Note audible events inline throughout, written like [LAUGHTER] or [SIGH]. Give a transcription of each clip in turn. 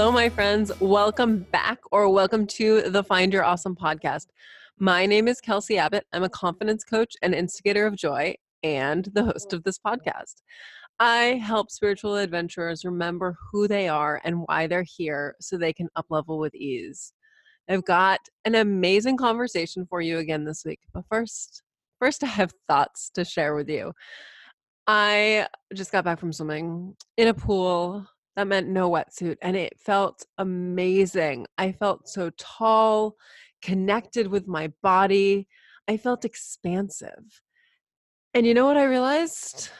Hello, my friends. Welcome back or welcome to the Find Your Awesome podcast. My name is Kelsey Abbott. I'm a confidence coach and instigator of joy and the host of this podcast. I help spiritual adventurers remember who they are and why they're here so they can uplevel with ease. I've got an amazing conversation for you again this week. But first, first [LAUGHS] I have thoughts to share with you. I just got back from swimming in a pool that meant no wetsuit and it felt amazing. I felt so tall, connected with my body. I felt expansive. And you know what I realized?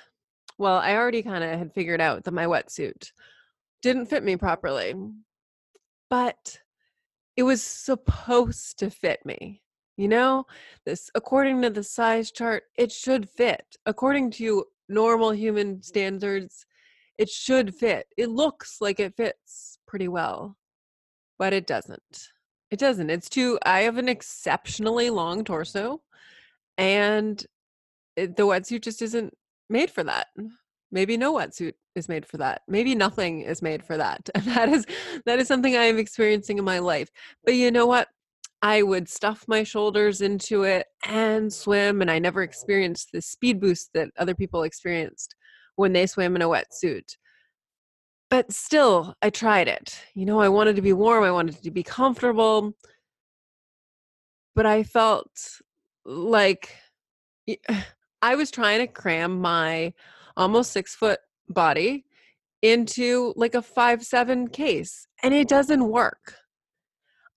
Well, I already kind of had figured out that my wetsuit didn't fit me properly. But it was supposed to fit me. You know, this according to the size chart, it should fit. According to normal human standards, it should fit. It looks like it fits pretty well, but it doesn't. It doesn't. It's too, I have an exceptionally long torso, and it, the wetsuit just isn't made for that. Maybe no wetsuit is made for that. Maybe nothing is made for that. And [LAUGHS] that is that is something I am experiencing in my life. But you know what? I would stuff my shoulders into it and swim, and I never experienced the speed boost that other people experienced when they swam in a wetsuit. But still, I tried it. You know, I wanted to be warm, I wanted to be comfortable. But I felt like [SIGHS] I was trying to cram my almost six foot body into like a five seven case and it doesn't work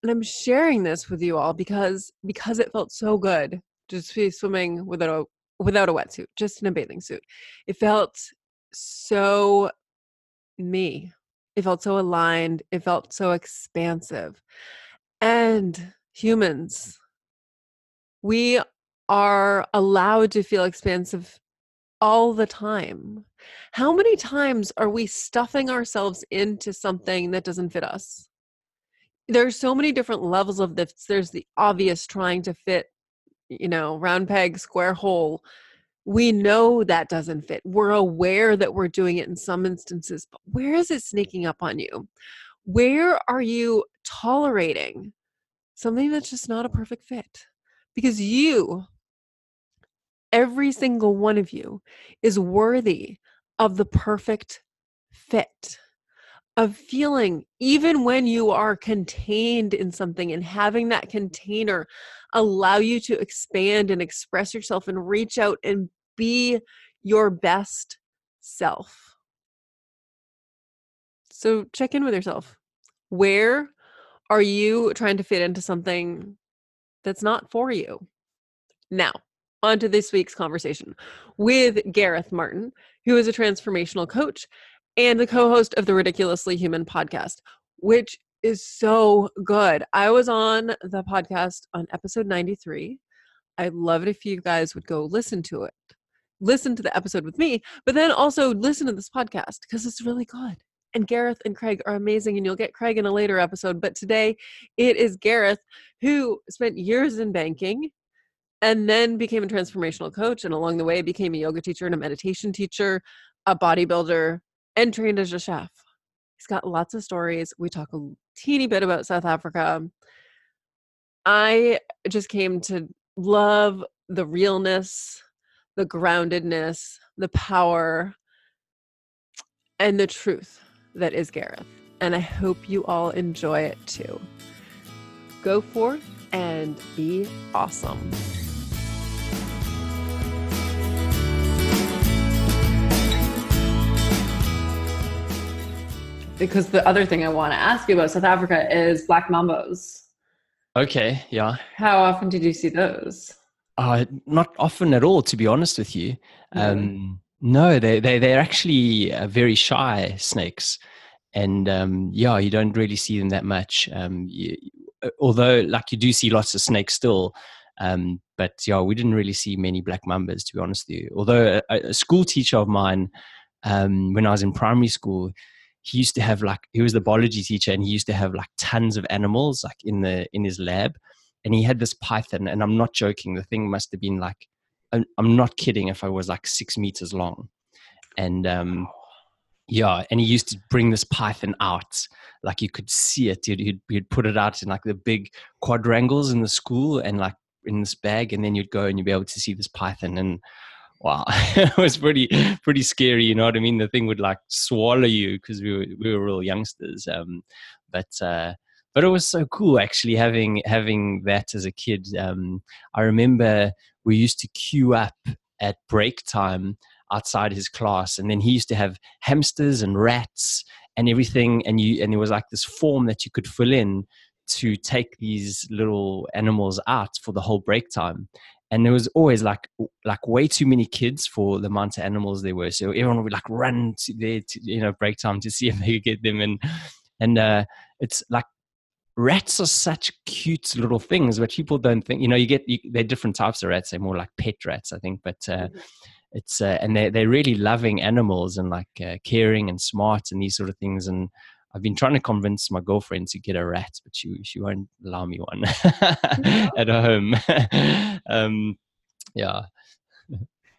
and i'm sharing this with you all because because it felt so good just be swimming without a without a wetsuit, just in a bathing suit. It felt so me. It felt so aligned. It felt so expansive. And humans, we are allowed to feel expansive all the time. How many times are we stuffing ourselves into something that doesn't fit us? There's so many different levels of this. There's the obvious trying to fit you know, round peg, square hole. We know that doesn't fit. We're aware that we're doing it in some instances, but where is it sneaking up on you? Where are you tolerating something that's just not a perfect fit? Because you, every single one of you, is worthy of the perfect fit of feeling even when you are contained in something and having that container allow you to expand and express yourself and reach out and be your best self. So check in with yourself. Where are you trying to fit into something that's not for you? Now, on to this week's conversation with Gareth Martin, who is a transformational coach and the co host of the Ridiculously Human podcast, which is so good. I was on the podcast on episode 93. I'd love it if you guys would go listen to it. Listen to the episode with me, but then also listen to this podcast because it's really good. And Gareth and Craig are amazing, and you'll get Craig in a later episode. But today it is Gareth who spent years in banking and then became a transformational coach. And along the way, became a yoga teacher and a meditation teacher, a bodybuilder, and trained as a chef. He's got lots of stories. We talk a teeny bit about South Africa. I just came to love the realness, the groundedness, the power, and the truth that is Gareth. And I hope you all enjoy it too. Go forth and be awesome. Because the other thing I want to ask you about South Africa is black mambas. Okay, yeah. How often did you see those? Uh, not often at all, to be honest with you. Um, no, they they they're actually uh, very shy snakes, and um, yeah, you don't really see them that much. Um, you, although, like you do see lots of snakes still. Um, but yeah, we didn't really see many black mambas, to be honest with you. Although a, a school teacher of mine, um, when I was in primary school, he used to have like he was the biology teacher and he used to have like tons of animals like in the in his lab and he had this python and i'm not joking the thing must have been like i'm not kidding if i was like six meters long and um Yeah, and he used to bring this python out, like you could see it. He'd, he'd, he'd put it out in like the big quadrangles in the school, and like in this bag, and then you'd go and you'd be able to see this python. And wow, [LAUGHS] it was pretty pretty scary. You know what I mean? The thing would like swallow you because we were we were real youngsters. Um, but uh, but it was so cool actually having having that as a kid. Um, I remember we used to queue up at break time outside his class and then he used to have hamsters and rats and everything and you and there was like this form that you could fill in to take these little animals out for the whole break time and there was always like like way too many kids for the amount of animals there were. So everyone would like run to there to you know break time to see if they could get them and and uh it's like rats are such cute little things but people don't think you know you get you, they're different types of rats. They're more like pet rats i think. But uh, mm-hmm. it's uh, and they're they're really loving animals and like uh, caring and smart and these sort of things. And I've been trying to convince my girlfriend to get a rat, but she she won't allow me one [LAUGHS] at home. [LAUGHS] um, yeah,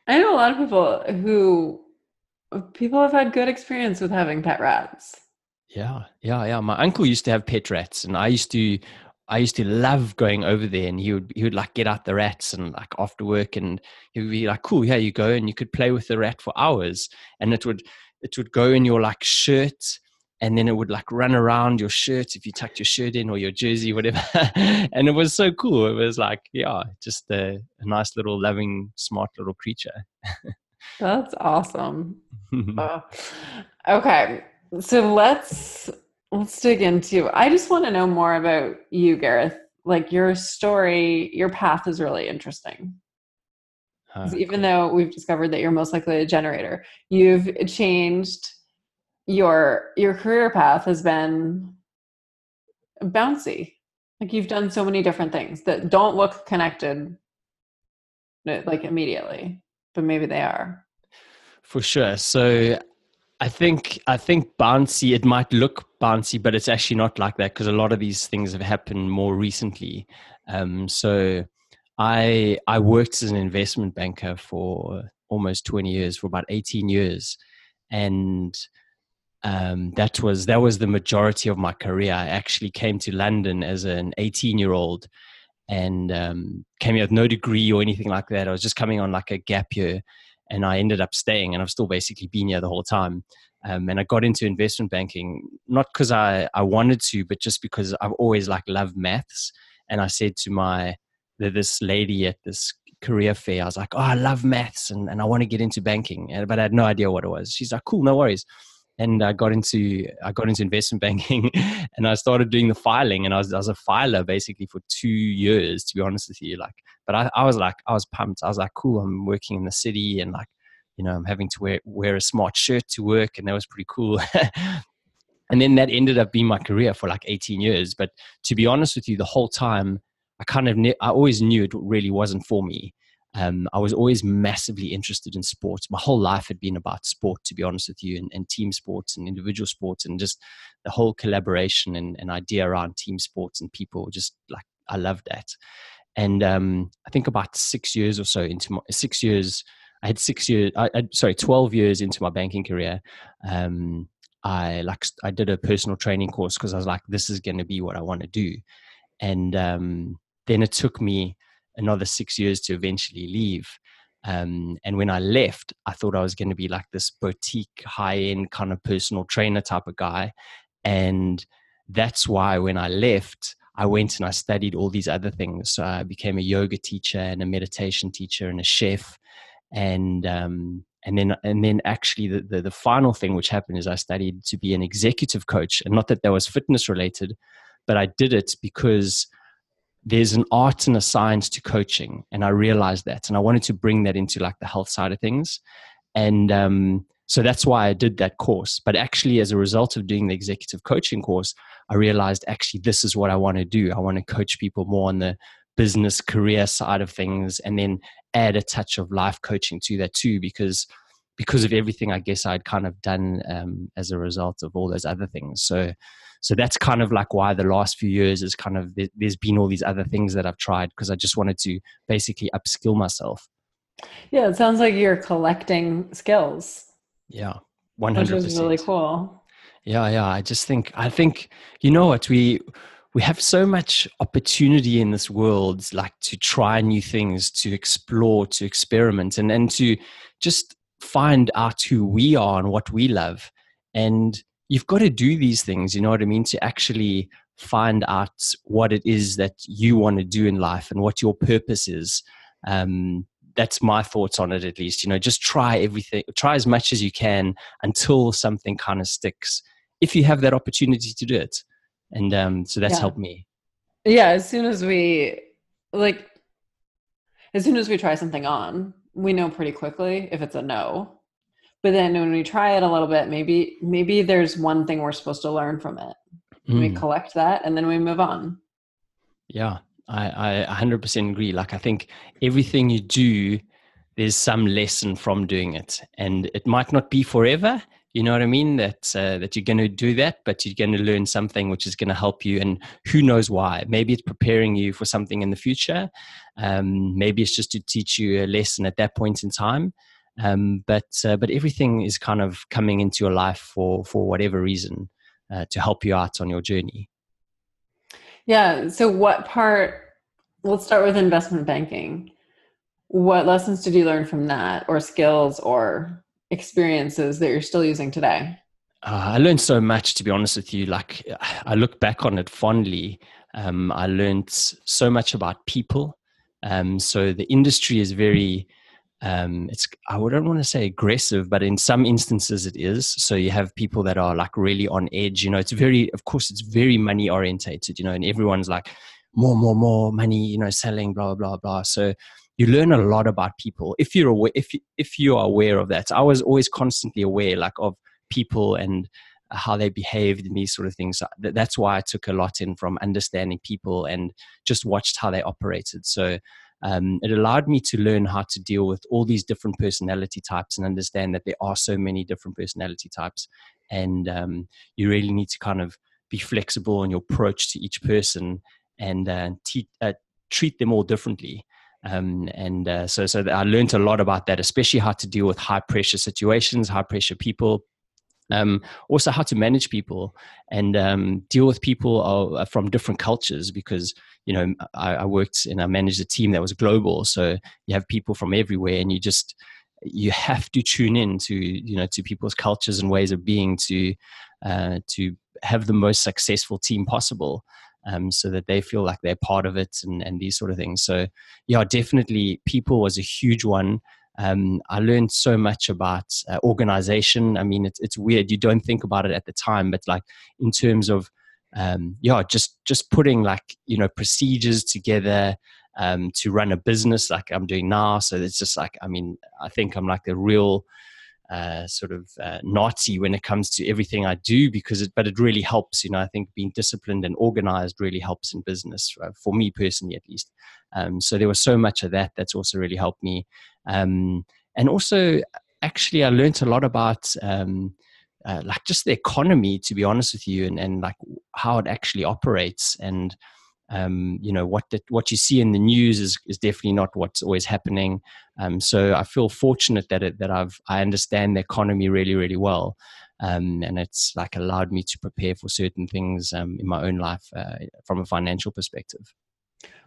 I know a lot of people who people have had good experience with having pet rats. Yeah, yeah, yeah. My uncle used to have pet rats, and I used to I used to love going over there and he would he would like get out the rats and like after work and he would be like, Cool, here you go and you could play with the rat for hours and it would it would go in your like shirt and then it would like run around your shirt if you tucked your shirt in or your jersey, whatever. [LAUGHS] and it was so cool. It was like, yeah, just a, a nice little loving, smart little creature. That's awesome. [LAUGHS] oh. Okay. So let's let's dig into i just want to know more about you gareth like your story your path is really interesting uh, even cool. though we've discovered that you're most likely a generator you've changed your your career path has been bouncy like you've done so many different things that don't look connected like immediately but maybe they are for sure so I think I think bouncy. It might look bouncy, but it's actually not like that because a lot of these things have happened more recently. Um, so, I I worked as an investment banker for almost twenty years, for about eighteen years, and um, that was that was the majority of my career. I actually came to London as an eighteen year old, and um, came here with no degree or anything like that. I was just coming on like a gap year and I ended up staying, and I've still basically been here the whole time. Um, and I got into investment banking not because I, I wanted to, but just because I've always like loved maths. And I said to my this lady at this career fair, I was like, "Oh, I love maths, and, and I want to get into banking," but I had no idea what it was. She's like, "Cool, no worries." And I got into I got into investment [LAUGHS] banking, and I started doing the filing, and I was, I was a filer basically for two years, to be honest with you. Like, but I, I was like, I was pumped. I was like, cool, I'm working in the city and like, you know, I'm having to wear, wear a smart shirt to work. And that was pretty cool. [LAUGHS] and then that ended up being my career for like 18 years. But to be honest with you, the whole time, I kind of, ne- I always knew it really wasn't for me. Um, I was always massively interested in sports. My whole life had been about sport, to be honest with you, and, and team sports and individual sports, and just the whole collaboration and, and idea around team sports and people. Just like I loved that. And um, I think about six years or so into my six years, I had six years, I, I, sorry, 12 years into my banking career. Um, I like, I did a personal training course because I was like, this is going to be what I want to do. And um, then it took me another six years to eventually leave. Um, and when I left, I thought I was going to be like this boutique, high end kind of personal trainer type of guy. And that's why when I left, I went and I studied all these other things. So I became a yoga teacher and a meditation teacher and a chef. And um, and then and then actually the, the, the final thing which happened is I studied to be an executive coach. And not that that was fitness related, but I did it because there's an art and a science to coaching. And I realized that. And I wanted to bring that into like the health side of things. And um, so that's why I did that course. But actually, as a result of doing the executive coaching course, I realized actually this is what I want to do. I want to coach people more on the business career side of things and then add a touch of life coaching to that too because because of everything I guess I'd kind of done um, as a result of all those other things. So so that's kind of like why the last few years is kind of there's been all these other things that I've tried because I just wanted to basically upskill myself. Yeah, it sounds like you're collecting skills yeah. one hundred percent. Really cool. Yeah, yeah. I just think I think you know what we we have so much opportunity in this world, like to try new things, to explore, to experiment, and and to just find out who we are and what we love. And you've got to do these things, you know what I mean, to actually find out what it is that you want to do in life and what your purpose is. Um, that's my thoughts on it, at least. You know, just try everything, try as much as you can until something kind of sticks. If you have that opportunity to do it, and um, so that's yeah. helped me. Yeah, as soon as we like, as soon as we try something on, we know pretty quickly if it's a no. But then when we try it a little bit, maybe maybe there's one thing we're supposed to learn from it. Mm. We collect that and then we move on. Yeah, I, I 100% agree. Like, I think everything you do, there's some lesson from doing it. And it might not be forever, you know what I mean? That, uh, that you're going to do that, but you're going to learn something which is going to help you. And who knows why? Maybe it's preparing you for something in the future. Um, maybe it's just to teach you a lesson at that point in time. Um, but, uh, but everything is kind of coming into your life for, for whatever reason uh, to help you out on your journey. Yeah. So, what part? Let's start with investment banking. What lessons did you learn from that, or skills, or experiences that you're still using today? Uh, I learned so much, to be honest with you. Like, I look back on it fondly. Um, I learned so much about people. Um, so, the industry is very um, it's I wouldn't want to say aggressive, but in some instances it is. So you have people that are like really on edge. You know, it's very, of course, it's very money orientated. You know, and everyone's like more, more, more money. You know, selling, blah, blah, blah. So you learn a lot about people if you're aware, if if you are aware of that. I was always constantly aware, like of people and how they behaved and these sort of things. That's why I took a lot in from understanding people and just watched how they operated. So um, it allowed me to learn how to deal with all these different personality types and understand that there are so many different personality types. And um, you really need to kind of be flexible in your approach to each person and uh, te- uh, treat them all differently. Um, and uh, so, so I learned a lot about that, especially how to deal with high pressure situations, high pressure people, um, also how to manage people and um, deal with people uh, from different cultures because you know I, I, worked and i managed a team that was global so you have people from everywhere and you just you have to tune in to you know to people's cultures and ways of being to uh, to have the most successful team possible um, so that they feel like they're part of it and, and these sort of things so yeah definitely people was a huge one um, I learned so much about uh, organization. I mean, it's, it's weird. You don't think about it at the time, but like in terms of, um, yeah, just, just putting like, you know, procedures together um, to run a business like I'm doing now. So it's just like, I mean, I think I'm like the real uh, sort of uh, Nazi when it comes to everything I do because it, but it really helps. You know, I think being disciplined and organized really helps in business uh, for me personally, at least. Um, so there was so much of that that's also really helped me, um, and also actually I learned a lot about. Um, uh, like just the economy, to be honest with you, and, and like how it actually operates, and um, you know what the, what you see in the news is, is definitely not what's always happening. Um, so I feel fortunate that it, that I've I understand the economy really really well, um, and it's like allowed me to prepare for certain things um, in my own life uh, from a financial perspective.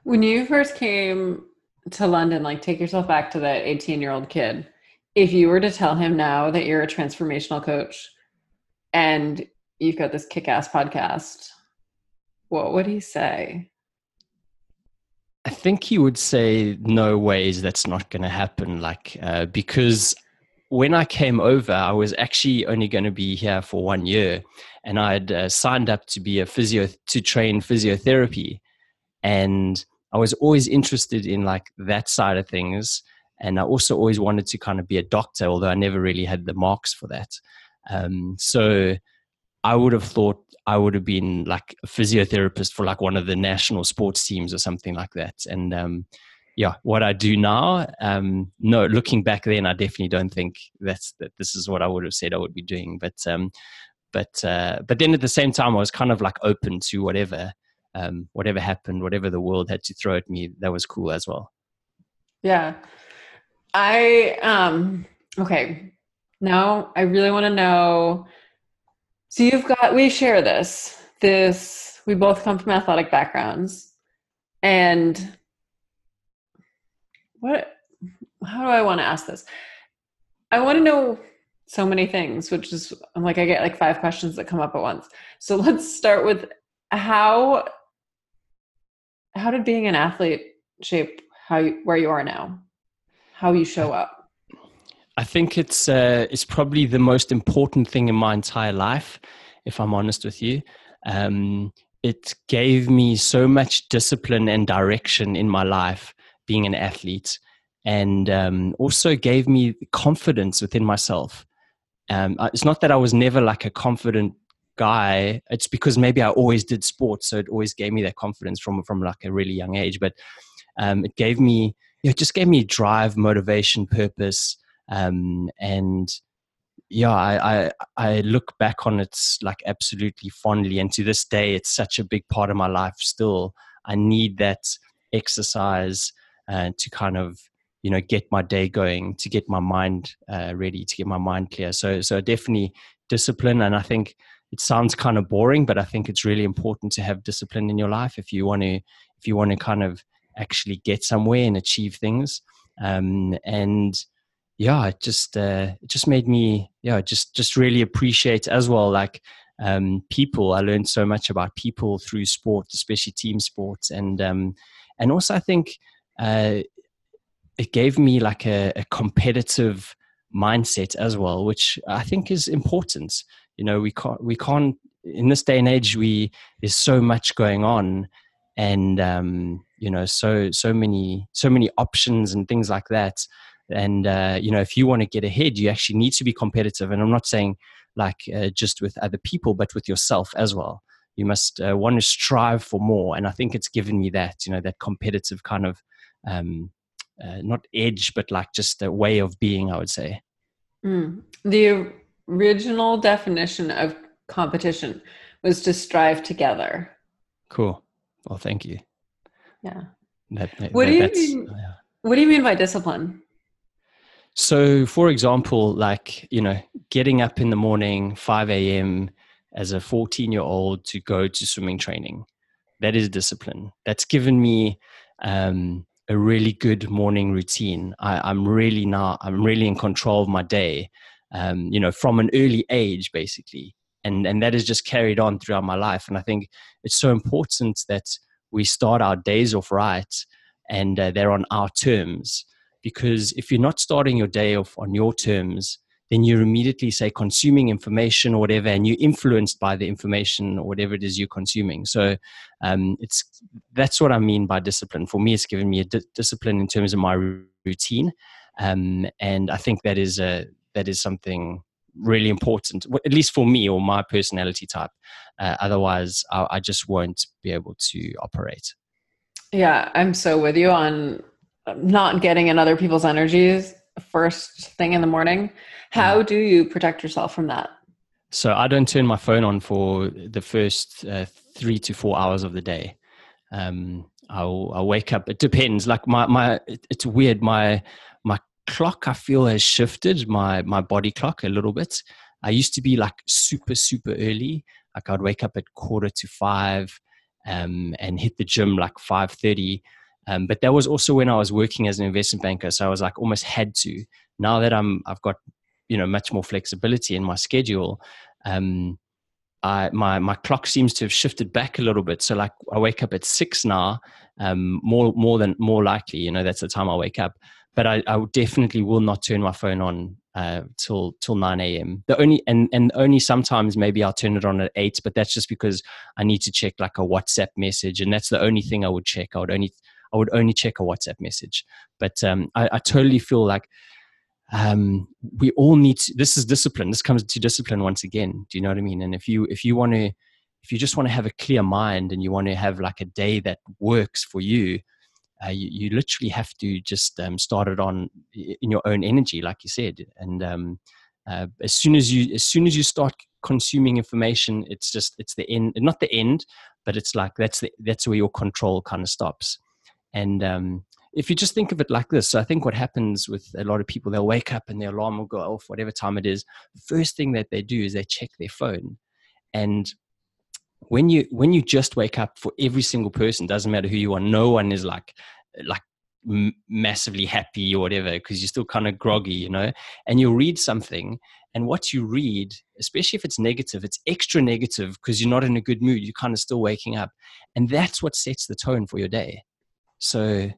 When you first came to London, like take yourself back to that 18 year old kid. If you were to tell him now that you're a transformational coach and you've got this kick ass podcast what would he say? I think he would say, "No ways, that's not going to happen." Like uh, because when I came over, I was actually only going to be here for one year, and I'd uh, signed up to be a physio to train physiotherapy, and I was always interested in like that side of things, and I also always wanted to kind of be a doctor, although I never really had the marks for that. Um, so I would have thought I would have been like a physiotherapist for like one of the national sports teams or something like that. And um, yeah, what I do now, um, no, looking back then, I definitely don't think that's that. This is what I would have said I would be doing. But um, but uh, but then at the same time, I was kind of like open to whatever um, whatever happened, whatever the world had to throw at me. That was cool as well. Yeah, I um okay Now I really want to know. So you've got we share this. This we both come from athletic backgrounds, and what? How do I want to ask this? I want to know so many things, which is I'm like I get like five questions that come up at once. So [LAUGHS] let's start with how how did being an athlete shape how you, where you are now, how you show up? I think it's uh, it's probably the most important thing in my entire life, if I'm honest with you. Um, it gave me so much discipline and direction in my life being an athlete, and um, also gave me confidence within myself. Um, it's not that I was never like a confident guy. It's because maybe I always did sports, so it always gave me that confidence from from like a really young age. But um, it gave me, it just gave me drive, motivation, purpose, um, and yeah, I, I, I look back on it like absolutely fondly, and to this day, it's such a big part of my life. Still, I need that exercise uh, to kind of you know get my day going to get my mind uh, ready to get my mind clear so so definitely discipline and i think it sounds kind of boring but i think it's really important to have discipline in your life if you want to if you want to kind of actually get somewhere and achieve things um, and yeah it just uh, it just made me yeah just just really appreciate as well like um, people i learned so much about people through sport especially team sports and um, and also i think uh, it gave me like a, a competitive mindset as well, which I think is important. You know, we can't we can't in this day and age we there's so much going on and um, you know so so many so many options and things like that and uh, you know if you want to get ahead you actually need to be competitive and i'm not saying like uh, just with other people but with yourself as well you must uh, want to strive for more and i think it's given me that you know that competitive kind of um, uh, not edge, but like just a way of being, I would say. Mm. The original definition of competition was to strive together. Cool. Well, thank you. Yeah. That, that, what do you mean? Yeah. What do you mean by discipline? So, for example, like you know, getting up in the morning, five a.m. as a fourteen-year-old to go to swimming training, that is discipline. That's given me um, a really good morning routine. I, am really now I'm really in control of my day. Um, you know, from an early age, basically, and and that has just carried on throughout my life. And I think it's so important that we start our days off right, and uh, they're on our terms. Because if you're not starting your day off on your terms, then you're immediately say consuming information or whatever and you're influenced by the information or whatever it is you're consuming. So um, it's that's what i mean by discipline. For me it's given me a di- discipline in terms of my routine. Um, and i think that is a that is something really important at least for me or my personality type. Uh, otherwise I, I just won't be able to operate. Yeah i'm so with you on not getting in other people's energies first thing in the morning. How do you protect yourself from that? So I don't turn my phone on for the first uh, three to four hours of the day. Um, I'll, I'll, wake up. It depends. Like my my, it's weird. My my clock I feel has shifted. My my body clock a little bit. I used to be like super super early. Like I'd wake up at quarter to five, um, and hit the gym like five thirty. Um, but that was also when I was working as an investment banker. So I was like almost had to. Now that I'm, I've got, you know, much more flexibility in my schedule. Um, I, my my clock seems to have shifted back a little bit. So like I wake up at six now, um, more more than more likely, you know, that's the time I wake up. But I, I definitely will not turn my phone on uh, till till nine a.m. The only and and only sometimes maybe I'll turn it on at eight, but that's just because I need to check like a WhatsApp message, and that's the only thing I would check. I would only I would only check a WhatsApp message. But um, I, I, totally feel like um, we all need to, this is discipline. This comes to discipline once again. Do you know what I mean? And if you if you want to if you just want to have a clear mind and you want to have like a day that works for you, uh, you, you, literally have to just um, start it on in your own energy, like you said. And um, uh, as soon as you as soon as you start consuming information, it's just it's the end, not the end, but it's like that's the, that's where your control kind of stops and um, if you just think of it like this, so I think what happens with a lot of people, they'll wake up and their alarm will go off, whatever time it is. First thing that they do is they check their phone. And when you when you just wake up for every single person, doesn't matter who you are, no one is like like massively happy or whatever because you're still kind of groggy, you know. And you'll read something, and what you read, especially if it's negative, it's extra negative because you're not in a good mood. You're kind of still waking up, and that's what sets the tone for your day. So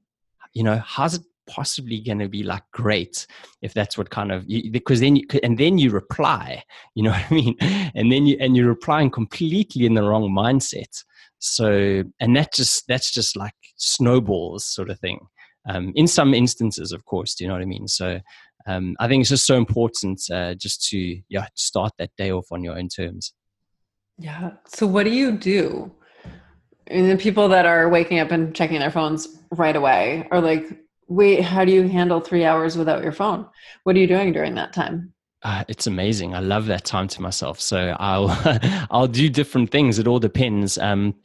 you know how's it possibly going to be like great if that's what kind of you, because then you and then you reply you know [LAUGHS] what i mean? And then you and you're replying completely in the wrong mindset. So and that just that's just like snowballs sort of thing um, in some instances of course do you know what i mean? So um, i think it's just so important uh, just to yeah start that day off on your own terms. Yeah. So what do you do and the people that are waking up and checking their phones right away are like, wait, how do you handle three hours without your phone? What are you doing during that time? Uh, it's amazing. I love that time to myself. So I'll [LAUGHS] I'll do different things. It all depends. Um,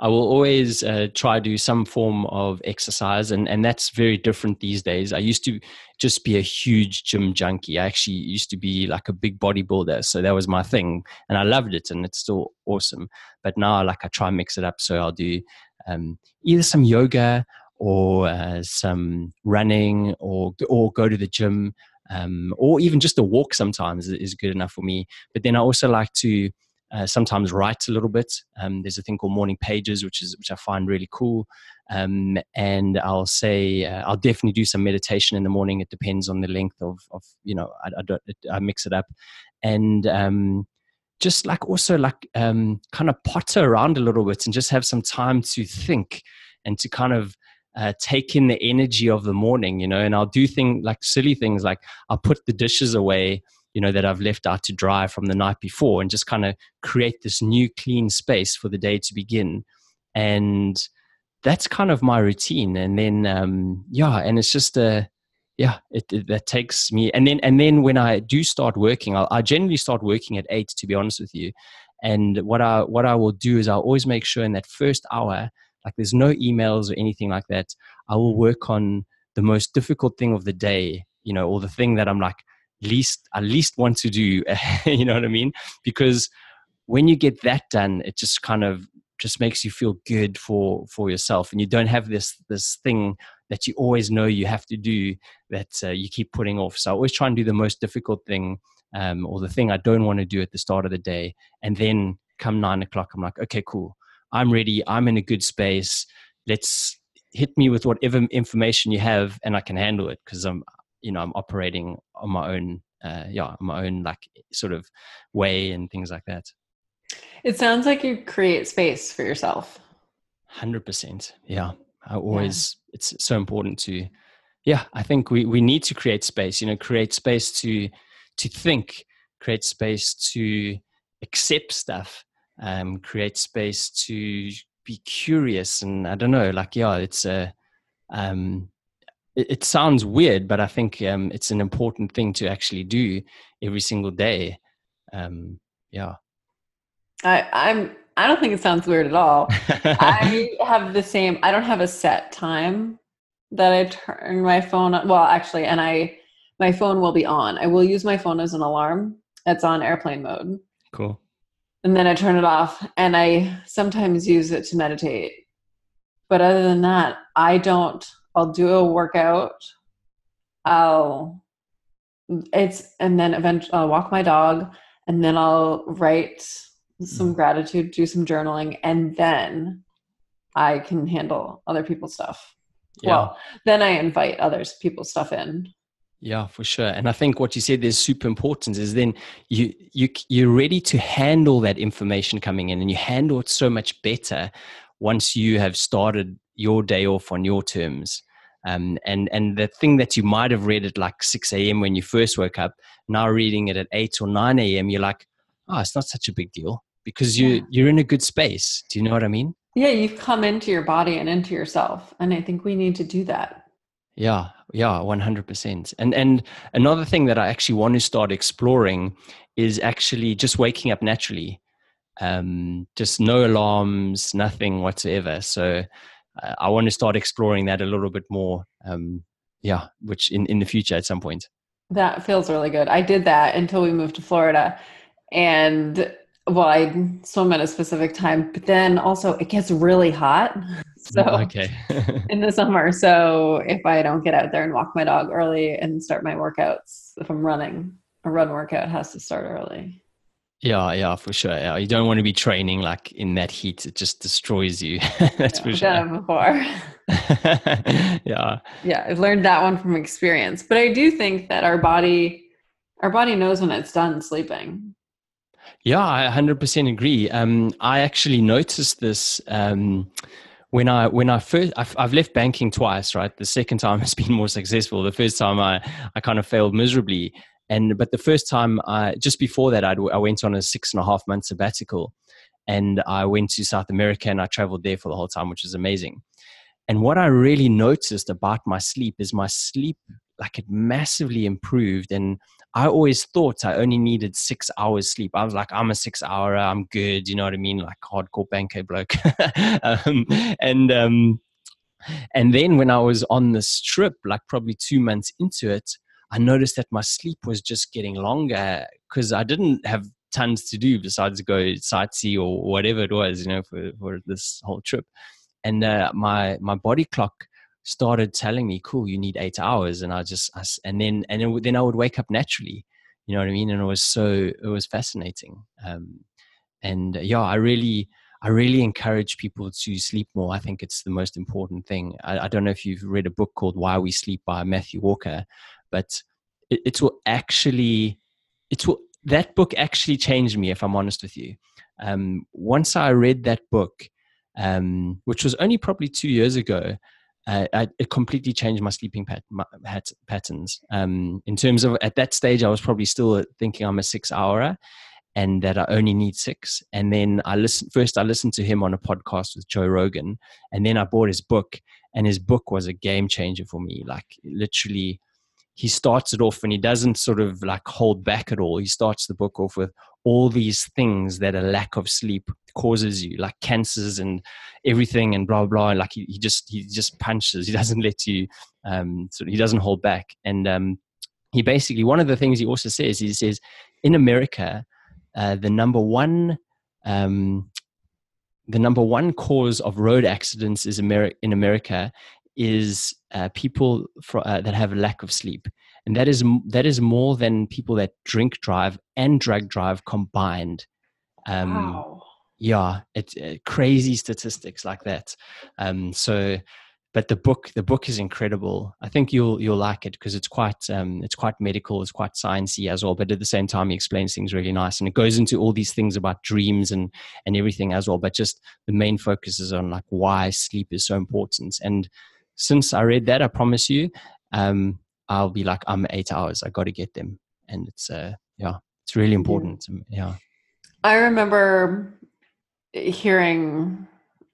I will always uh, try to do some form of exercise, and, and that's very different these days. I used to just be a huge gym junkie. I actually used to be like a big bodybuilder, so that was my thing, and I loved it, and it's still awesome. But now, like, I try and mix it up. So I'll do um, either some yoga or uh, some running, or or go to the gym, um, or even just a walk. Sometimes is good enough for me. But then I also like to uh, sometimes write a little bit. Um, there's a thing called morning pages, which is which I find really cool. Um, and I'll say uh, I'll definitely do some meditation in the morning. It depends on the length of of you know I, I, I mix it up, and um, just like also like um, kind of potter around a little bit and just have some time to think and to kind of uh, take in the energy of the morning, you know. And I'll do things like silly things like I'll put the dishes away you know that I've left out to dry from the night before and just kind of create this new clean space for the day to begin. And that's kind of my routine. And then um yeah and it's just a yeah it, it that takes me and then and then when I do start working I'll, I generally start working at 8 to be honest with you. And what I what I will do is I'll always make sure in that first hour like there's no emails or anything like that. I will work on the most difficult thing of the day you know or the thing that I'm like least I least want to do. [LAUGHS] you know what I mean? Because when you get that done, it just kind of just makes you feel good for for yourself, and you don't have this this thing that you always know you have to do that uh, you keep putting off. So I always try and do the most difficult thing, um, or the thing I don't want to do at the start of the day, and then come nine o'clock, I'm like, okay, cool, I'm ready, I'm in a good space. Let's hit me with whatever information you have, and I can handle it because I'm you know i'm operating on my own uh, yeah my own like sort of way and things like that. It sounds like you create space for yourself. 100% yeah. I always yeah. it's so important to yeah i think we we need to create space you know create space to to think create space to accept stuff um create space to be curious and i don't know like yeah it's a um it, it sounds weird, but I think um, it's an important thing to actually do every single day. Um, yeah. I, I'm. I don't think it sounds weird at all. I [LAUGHS] have the same. I don't have a set time that I turn my phone on. Well, actually, and I, my phone will be on. I will use my phone as an alarm. It's on airplane mode. Cool. And then I turn it off, and I sometimes use it to meditate. But other than that, I don't. I'll do a workout. I'll it's and then eventually I'll walk my dog and then I'll write some mm. gratitude, do some journaling, and then I can handle other people's stuff. Yeah. Well, then I invite others people's stuff in. Yeah, for sure. And I think what you said is super important is then you you you're ready to handle that information coming in and you handle it so much better once you have started your day off on your terms. Um, and and the thing that you might have read at like 6 a.m. when you first woke up, now reading it at 8 or 9 a.m., you're like, oh, it's not such a big deal because you yeah. you're in a good space. Do you know what I mean? Yeah, you've come into your body and into yourself, and I think we need to do that. Yeah, yeah, one hundred percent. And and another thing that I actually want to start exploring is actually just waking up naturally, um, just no alarms, nothing whatsoever. So I want to start exploring that a little bit more. Um, yeah, which in, in the future at some point. That feels really good. I did that until we moved to Florida. And well, I swim at a specific time, but then also it gets really hot. [LAUGHS] So okay. [LAUGHS] in the summer. So if I don't get out there and walk my dog early and start my workouts, if I'm running, a run workout has to start early. Yeah, yeah, for sure. Yeah, you don't want to be training like in that heat; it just destroys you. [LAUGHS] That's yeah, for sure. Done before. [LAUGHS] yeah, yeah, I've learned that one from experience. But I do think that our body, our body knows when it's done sleeping. Yeah, I 100% agree. Um, I actually noticed this um, when I when I first I've, I've, left banking twice. Right, the second time [LAUGHS] has been more successful. The first time I I kind of failed miserably, and but the first time, I, just before that, I'd, I went on a six and a half month sabbatical, and I went to South America and I traveled there for the whole time, which was amazing. And what I really noticed about my sleep is my sleep, like it massively improved. And I always thought I only needed six hours sleep. I was like, I'm a six hour, I'm good. You know what I mean? Like hardcore banker bloke. [LAUGHS] um, and, um, and then when I was on this trip, like probably two months into it, I noticed that my sleep was just getting longer because I didn't have tons to do besides go sightsee or whatever it was, you know, for, for this whole trip. And uh, my my body clock started telling me, "Cool, you need eight hours," and I just I, and then and then, then I would wake up naturally. You know what I mean? And it was so it was fascinating. Um, and uh, yeah, I really I really encourage people to sleep more. I think it's the most important thing. I, I, don't know if you've read a book called Why We Sleep by Matthew Walker, but it, it will actually it will that book actually changed me if i'm honest with you. Um, once i read that book um, which was only probably two years ago uh, I, it completely changed my sleeping pat, my, pat, patterns. Um, in terms of at that stage i was probably still thinking i'm a six hourer and that i only need six. And then i listened first i listened to him on a podcast with joe rogan and then i bought his book and his book was a game changer for me. Like literally he starts it off and he doesn't sort of like hold back at all. He starts the book off with all these things that a lack of sleep causes you, like cancers and everything and blah blah. And like he, he just he just punches. He [LAUGHS] doesn't let you. Um, so he doesn't hold back. And um, he basically one of the things he also says he says in America, uh, the number one. Um, the number one cause of road accidents is Ameri- in America is uh, people uh, that have a lack of sleep, and that is that is more than people that drink drive and drug drive combined. Um, wow. Yeah, it's uh, crazy statistics like that. Um, so, but the book the book is incredible. I think you'll you'll like it because it's quite um, it's quite medical, it's quite sciencey as well. But at the same time, he explains things really nice, and it goes into all these things about dreams and and everything as well. But just the main focus is on like why sleep is so important and since I read that, I promise you, um, I'll be like, I'm eight hours. I got to get them, and it's uh, yeah, it's really important. Yeah. I remember hearing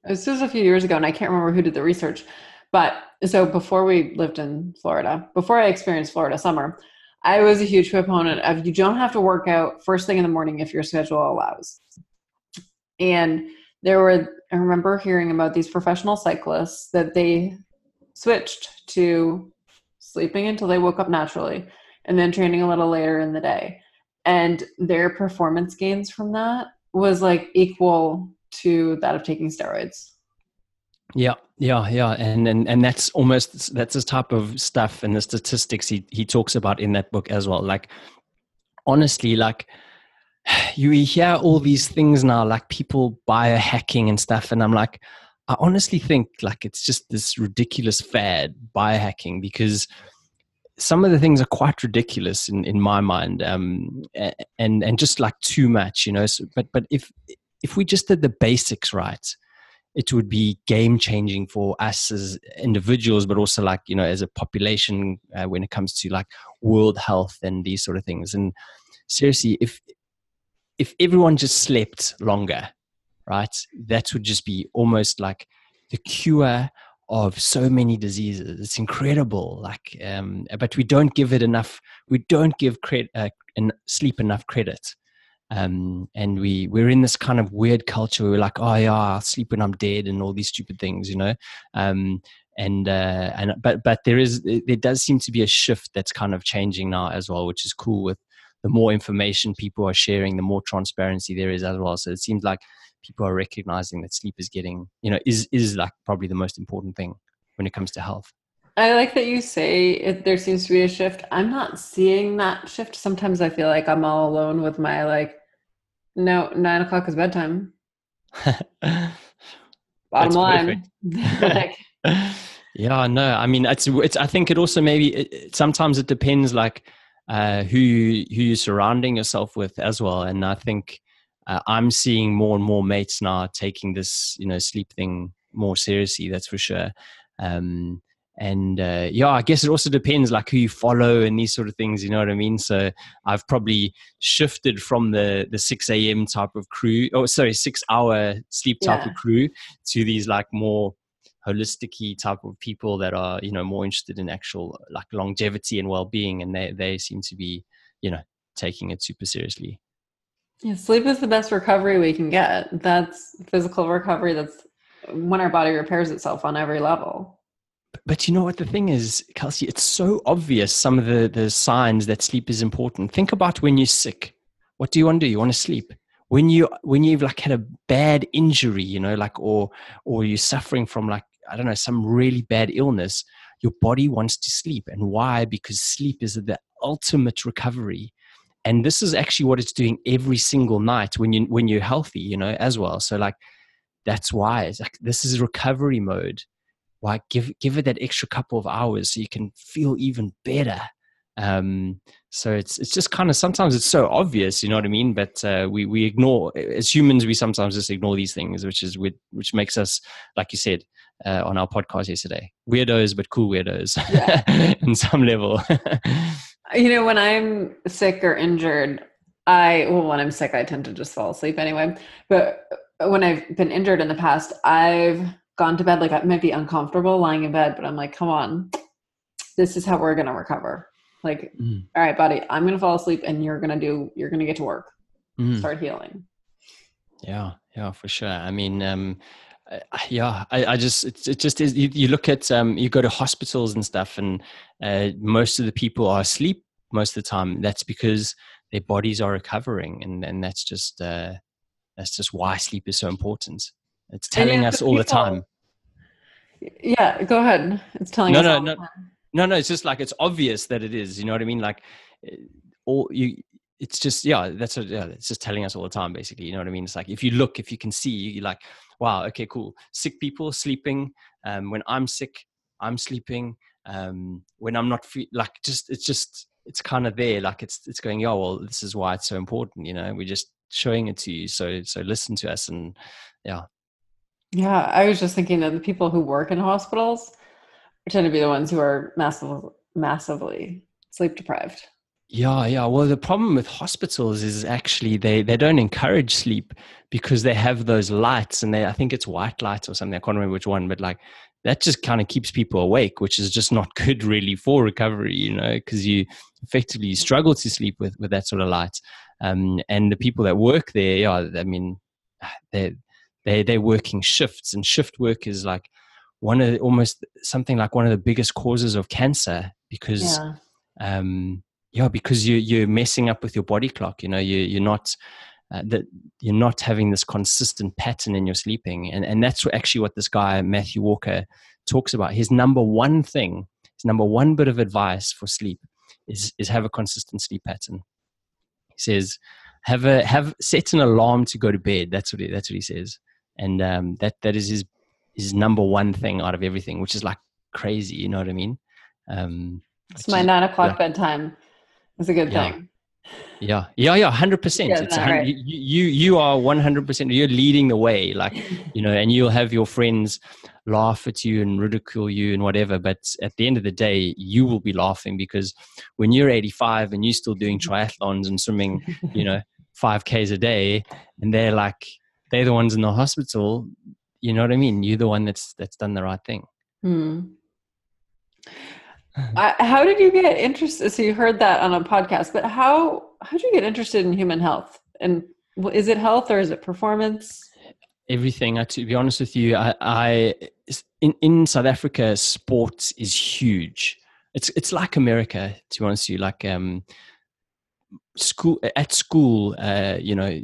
this was a few years ago, and I can't remember who did the research, but so before we lived in Florida, before I experienced Florida summer, I was a huge proponent of you don't have to work out first thing in the morning if your schedule allows. And there were I remember hearing about these professional cyclists that they switched to sleeping until they woke up naturally and then training a little later in the day. And their performance gains from that was like equal to that of taking steroids. Yeah, yeah, yeah, and and and that's almost that's the type of stuff and the statistics he he talks about in that book as well. Like, honestly, like [SIGHS] you hear all these things now, like people biohacking and stuff, and I'm like, I honestly think like it's just this ridiculous fad biohacking because some of the things are quite ridiculous in, in my mind um, and and just like too much you know? So, but but if if we just did the basics right it would be game changing for us as individuals but also like you know as a population uh, when it comes to like world health and these sort of things. And seriously if if everyone just slept longer right? That would just be almost like the cure of so many diseases. It's incredible. Like, um, but we don't give it enough. We don't give credit uh, sleep enough credit. um, and we we're in this kind of weird culture where we're like oh yeah i'll sleep when i'm dead and all these stupid things you know um, and uh, and but but there is there does seem to be a shift that's kind of changing now as well which is cool with the more information people are sharing the more transparency there is as well so it seems like people are recognizing that sleep is getting you know is is like probably the most important thing when it comes to health I like that you say it, there seems to be a shift. I'm not seeing that shift. Sometimes I feel like I'm all alone with my like, no, nine o'clock is bedtime. [LAUGHS] Bottom line. [LAUGHS] [LAUGHS] like, yeah, no, I mean, it's, it's, I think it also maybe, it, sometimes it depends like uh, who, you, who you're surrounding yourself with as well. And I think uh, I'm seeing more and more mates now taking this, you know, sleep thing more seriously. That's for sure. Um, and uh, yeah i guess it also depends like who you follow and these sort of things you know what i mean so i've probably shifted from the the 6 a.m type of crew oh sorry six hour sleep type yeah. of crew to these like more holisticy type of people that are you know more interested in actual like longevity and well-being and they they seem to be you know taking it super seriously yeah, sleep is the best recovery we can get that's physical recovery that's when our body repairs itself on every level but you know what the thing is, Kelsey? It's so obvious some of the, the signs that sleep is important. Think about when you're sick. What do you want to do? You want to sleep. When you when you've like had a bad injury, you know, like or or you're suffering from like I don't know some really bad illness, your body wants to sleep. And why? Because sleep is the ultimate recovery. And this is actually what it's doing every single night when you when you're healthy, you know, as well. So like that's why it's like this is recovery mode why give give it that extra couple of hours so you can feel even better um, so it's it's just kind of sometimes it's so obvious you know what i mean but uh, we we ignore as humans we sometimes just ignore these things which is with which makes us like you said uh, on our podcast yesterday weirdos but cool weirdos yeah. [LAUGHS] in some level [LAUGHS] you know when i'm sick or injured i well when i'm sick i tend to just fall asleep anyway but when i've been injured in the past i've gone to bed like I might be uncomfortable lying in bed, but I'm like, come on, this is how we're gonna recover. Like, mm. all right, buddy, I'm gonna fall asleep and you're gonna do you're gonna get to work. Mm. Start healing. Yeah, yeah, for sure. I mean, um yeah, I, I just it, it just is. You, you, look at um, you go to hospitals and stuff, and uh, most of the people are asleep most of the time. That's because their bodies are recovering, and and that's just uh, that's just why sleep is so important. It's telling us all people, the time. Yeah, go ahead. It's telling no, us. No, no, no, no, no. It's just like it's obvious that it is. You know what I mean? Like, eh, all you. It's just yeah. That's what, yeah. It's just telling us all the time, basically. You know what I mean? It's like if you look, if you can see, you're like, wow, okay, cool. Sick people sleeping. Um, when I'm sick, I'm sleeping. Um, when I'm not free, like just it's just it's kind of there. Like it's it's going, yeah. Well, this is why it's so important. You know, we're just showing it to you. So so listen to us and yeah yeah, I was just thinking that the people who work in hospitals tend to be the ones who are massively, massively sleep deprived. Yeah, yeah. Well, the problem with hospitals is actually they, they don't encourage sleep because they have those lights and they I think it's white lights or something. I can't remember which one, but like that just kind of keeps people awake, which is just not [LAUGHS] good really for recovery, you know, because you effectively struggle to sleep with with that sort of light. Um, and the people that work there, yeah, I mean, they they they're working shifts and shift work is like one of the, almost something like one of the biggest causes of cancer because yeah, um, yeah because you you're messing up with your body clock you know you you're not uh, that you're not having this consistent pattern in your sleeping and and that's actually what this guy Matthew Walker talks about his number one thing his number one bit of advice for sleep is is have a consistent sleep pattern he says have a have set an alarm to go to bed that's what he, that's what he says and um, that that is his his number one thing out of everything, which is like crazy. You know what I mean? Um, it's my is, nine o'clock yeah. bedtime. It's a good yeah. thing. Yeah, yeah, yeah, hundred percent. It's right. you, you you are one hundred percent. You're leading the way, like [LAUGHS] you know, and you'll have your friends laugh at you and ridicule you and whatever. But at the end of the day, you will be laughing because when you're 85 and you're still doing triathlons and swimming, you know, [LAUGHS] five k's a day, and they're like they're the ones in the hospital you know what i mean you're the one that's that's done the right thing hmm. How did you get interested so you heard that on a podcast but how how did you get interested in human health and is it health or is it performance? Everything. To be honest with you, I, I in in South Africa, sports is huge. It's it's like America. To be honest with you, like um, school at school, uh, you know,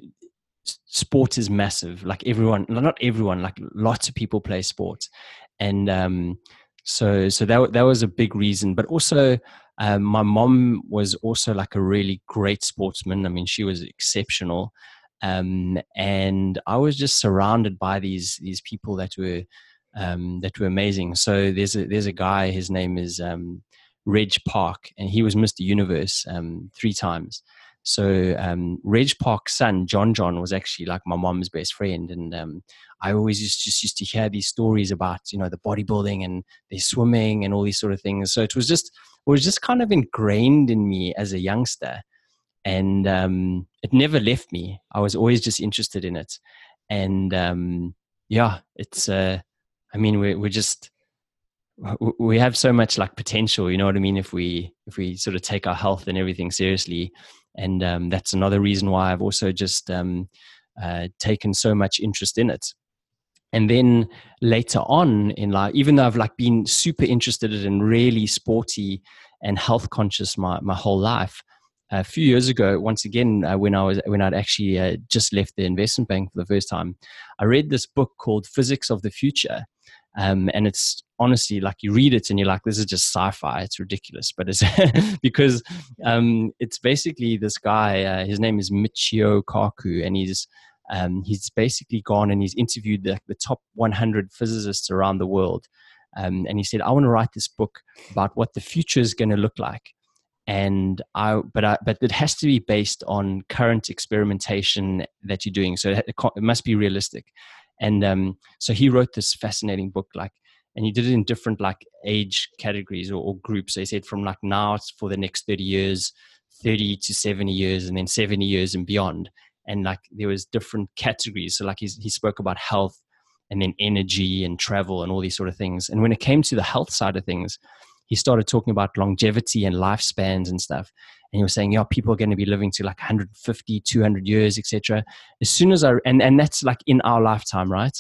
sport is massive. Like everyone, not everyone, like lots of people play sports, and um, so so that that was a big reason. But also, um, my mom was also like a really great sportsman. I mean, she was exceptional, um, and I was just surrounded by these these people that were um, that were amazing. So there's a there's a guy. His name is um, Reg Park, and he was Mr. Universe um, three times. So um, Reg Park's son, Jon Jon, was actually like my mom's best friend, and um, I always just, just used to hear these stories about you know the bodybuilding and the swimming and all these sort of things. So it was just it was just kind of ingrained in me as a youngster, and um, it never left me. I was always just interested in it, and um, yeah, it's. Uh, I mean, we're we're just we have so much like potential you know what i mean if we if we sort of take our health and everything seriously and um, that's another reason why I've also just um, uh, taken so much interest in it. And then later on in life, even though I've like been super interested in really sporty and health conscious my, my whole life, a few years ago, once again, uh, when I was when I'd actually uh, just left the investment bank for the first time, I read this book called Physics of the Future, um, and it's honestly like you read it and you're like, this is just sci-fi. It's ridiculous, but it's [LAUGHS] because um, it's basically this guy. Uh, his name is Michio Kaku, and he's um, he's basically gone and he's interviewed the, the top 100 physicists around the world. Um, and he said, I want to write this book about what the future is going to look like. And I, but I, but it has to be based on current experimentation that you're doing. So it, it must be realistic. And um, so he wrote this fascinating book, like, and he did it in different like age categories or, or groups. So he said from like now for the next 30 years, 30 to 70 years, and then 70 years and beyond. And like there was different categories. So like he spoke about health and then energy and travel and all these sort of things. And when it came to the health side of things, he started talking about longevity and lifespans and stuff. And he was saying yeah people are going to be living to like 150 200 years etc as soon as i and and that's like in our lifetime right?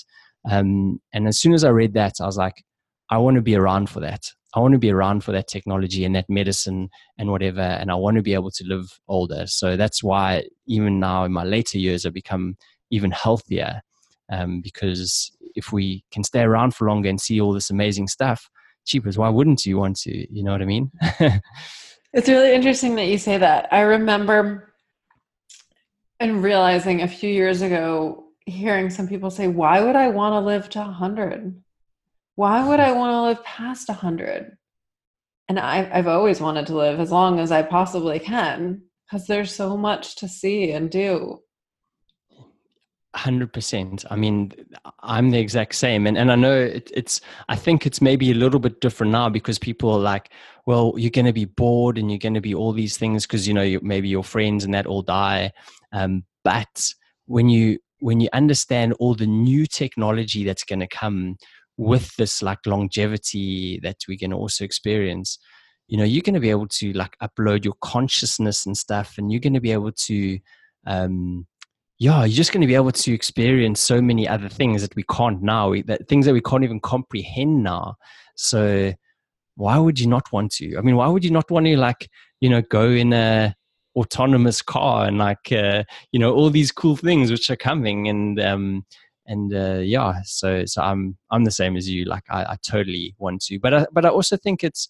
Um, and as soon as i read that i was like i want to be around for that. I want to be around for that technology and that medicine and whatever and i want to be able to live older. So that's why even now in my later years i've become even healthier um, because if we can stay around for longer and see all this amazing stuff cheapers why wouldn't you want to you know what i mean? [LAUGHS] It's really interesting that you say that. I remember and realizing a few years ago hearing some people say why would i want to live to 100 why would i want to live past 100 and I've, I've always wanted to live as long as i possibly can because there's so much to see and do Hundred percent. I mean, I'm the exact same, and and I know it, it's. I think it's maybe a little bit different now because people are like, well, you're going to be bored and you're going to be all these things because you know you, maybe your friends and that all die. Um, but when you when you understand all the new technology that's going to come with this like longevity that we can also experience, you know, you're going to be able to like upload your consciousness and stuff, and you're going to be able to um, yeah, you're just going to be able to experience so many other things that we can't now, that things that we can't even comprehend now. So why would you not want to? I mean, why would you not want to like, you know, go in a autonomous car and like, uh, you know, all these cool things which are coming and, um, and uh, yeah, so so I'm I'm the same as you. Like I, I totally want to, but I, but I also think it's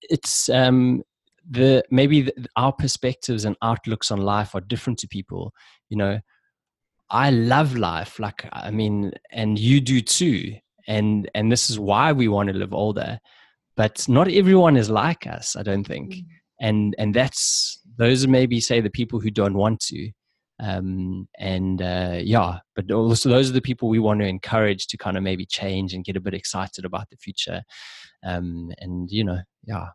it's um the maybe the, our perspectives and outlooks on life are different to people you know? I love life like i mean and you do too and and this is why we want to live older but not everyone is like us i don't think. Mm. and and that's those are maybe say the people who don't want to um, and uh, yeah but also those are the people we want to encourage to kind of maybe change and get a bit excited about the future um, and you know yeah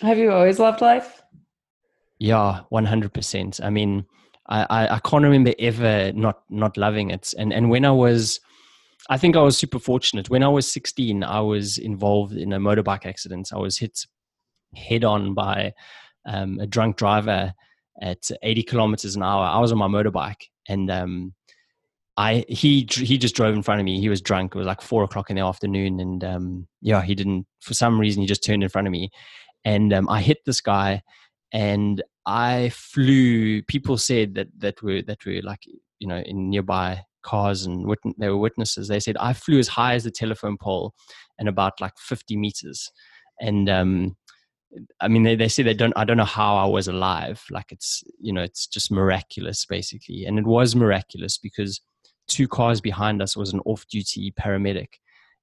have you always loved life? Yeah, one hundred percent. I mean, I, I, I can't remember ever not not loving it. And and when I was, I think I was super fortunate. When I was sixteen, I was involved in a motorbike accident. I was hit head on by um, a drunk driver, at 80 kilometers an hour. I was on my motorbike and um, I he he just drove in front of me. He was drunk. It was like four o'clock in the afternoon, and um, yeah, he didn't for some reason he just turned in front of me, and um, I hit this guy, and I flew. People said that that were that were like you know in nearby cars and wit- they were witnesses. They said I flew as high as the telephone pole, and about like fifty meters, and um, I mean, they, they say they don't, I don't know how I was alive. Like it's, you know, it's just miraculous basically. And it was miraculous because two cars behind us was an off duty paramedic.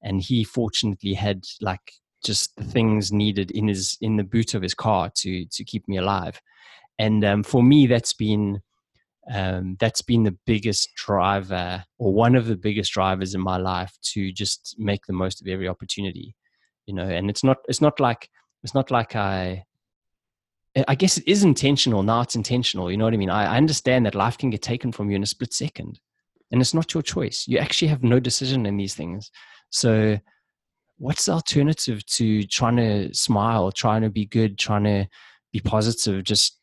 And he fortunately had like just the things needed in his, in the boot of his car to, to keep me alive. And um, for me, that's been, um, that's been the biggest driver or one of the biggest drivers in my life to just make the most of every opportunity, you know, and it's not, it's not like, it's not like I, I guess it is intentional. Now it's intentional. You know what I mean? I, I understand that life can get taken from you in a split second, and it's not your choice. You actually have no decision in these things. So, what's the alternative to trying to smile, trying to be good, trying to be positive? Just,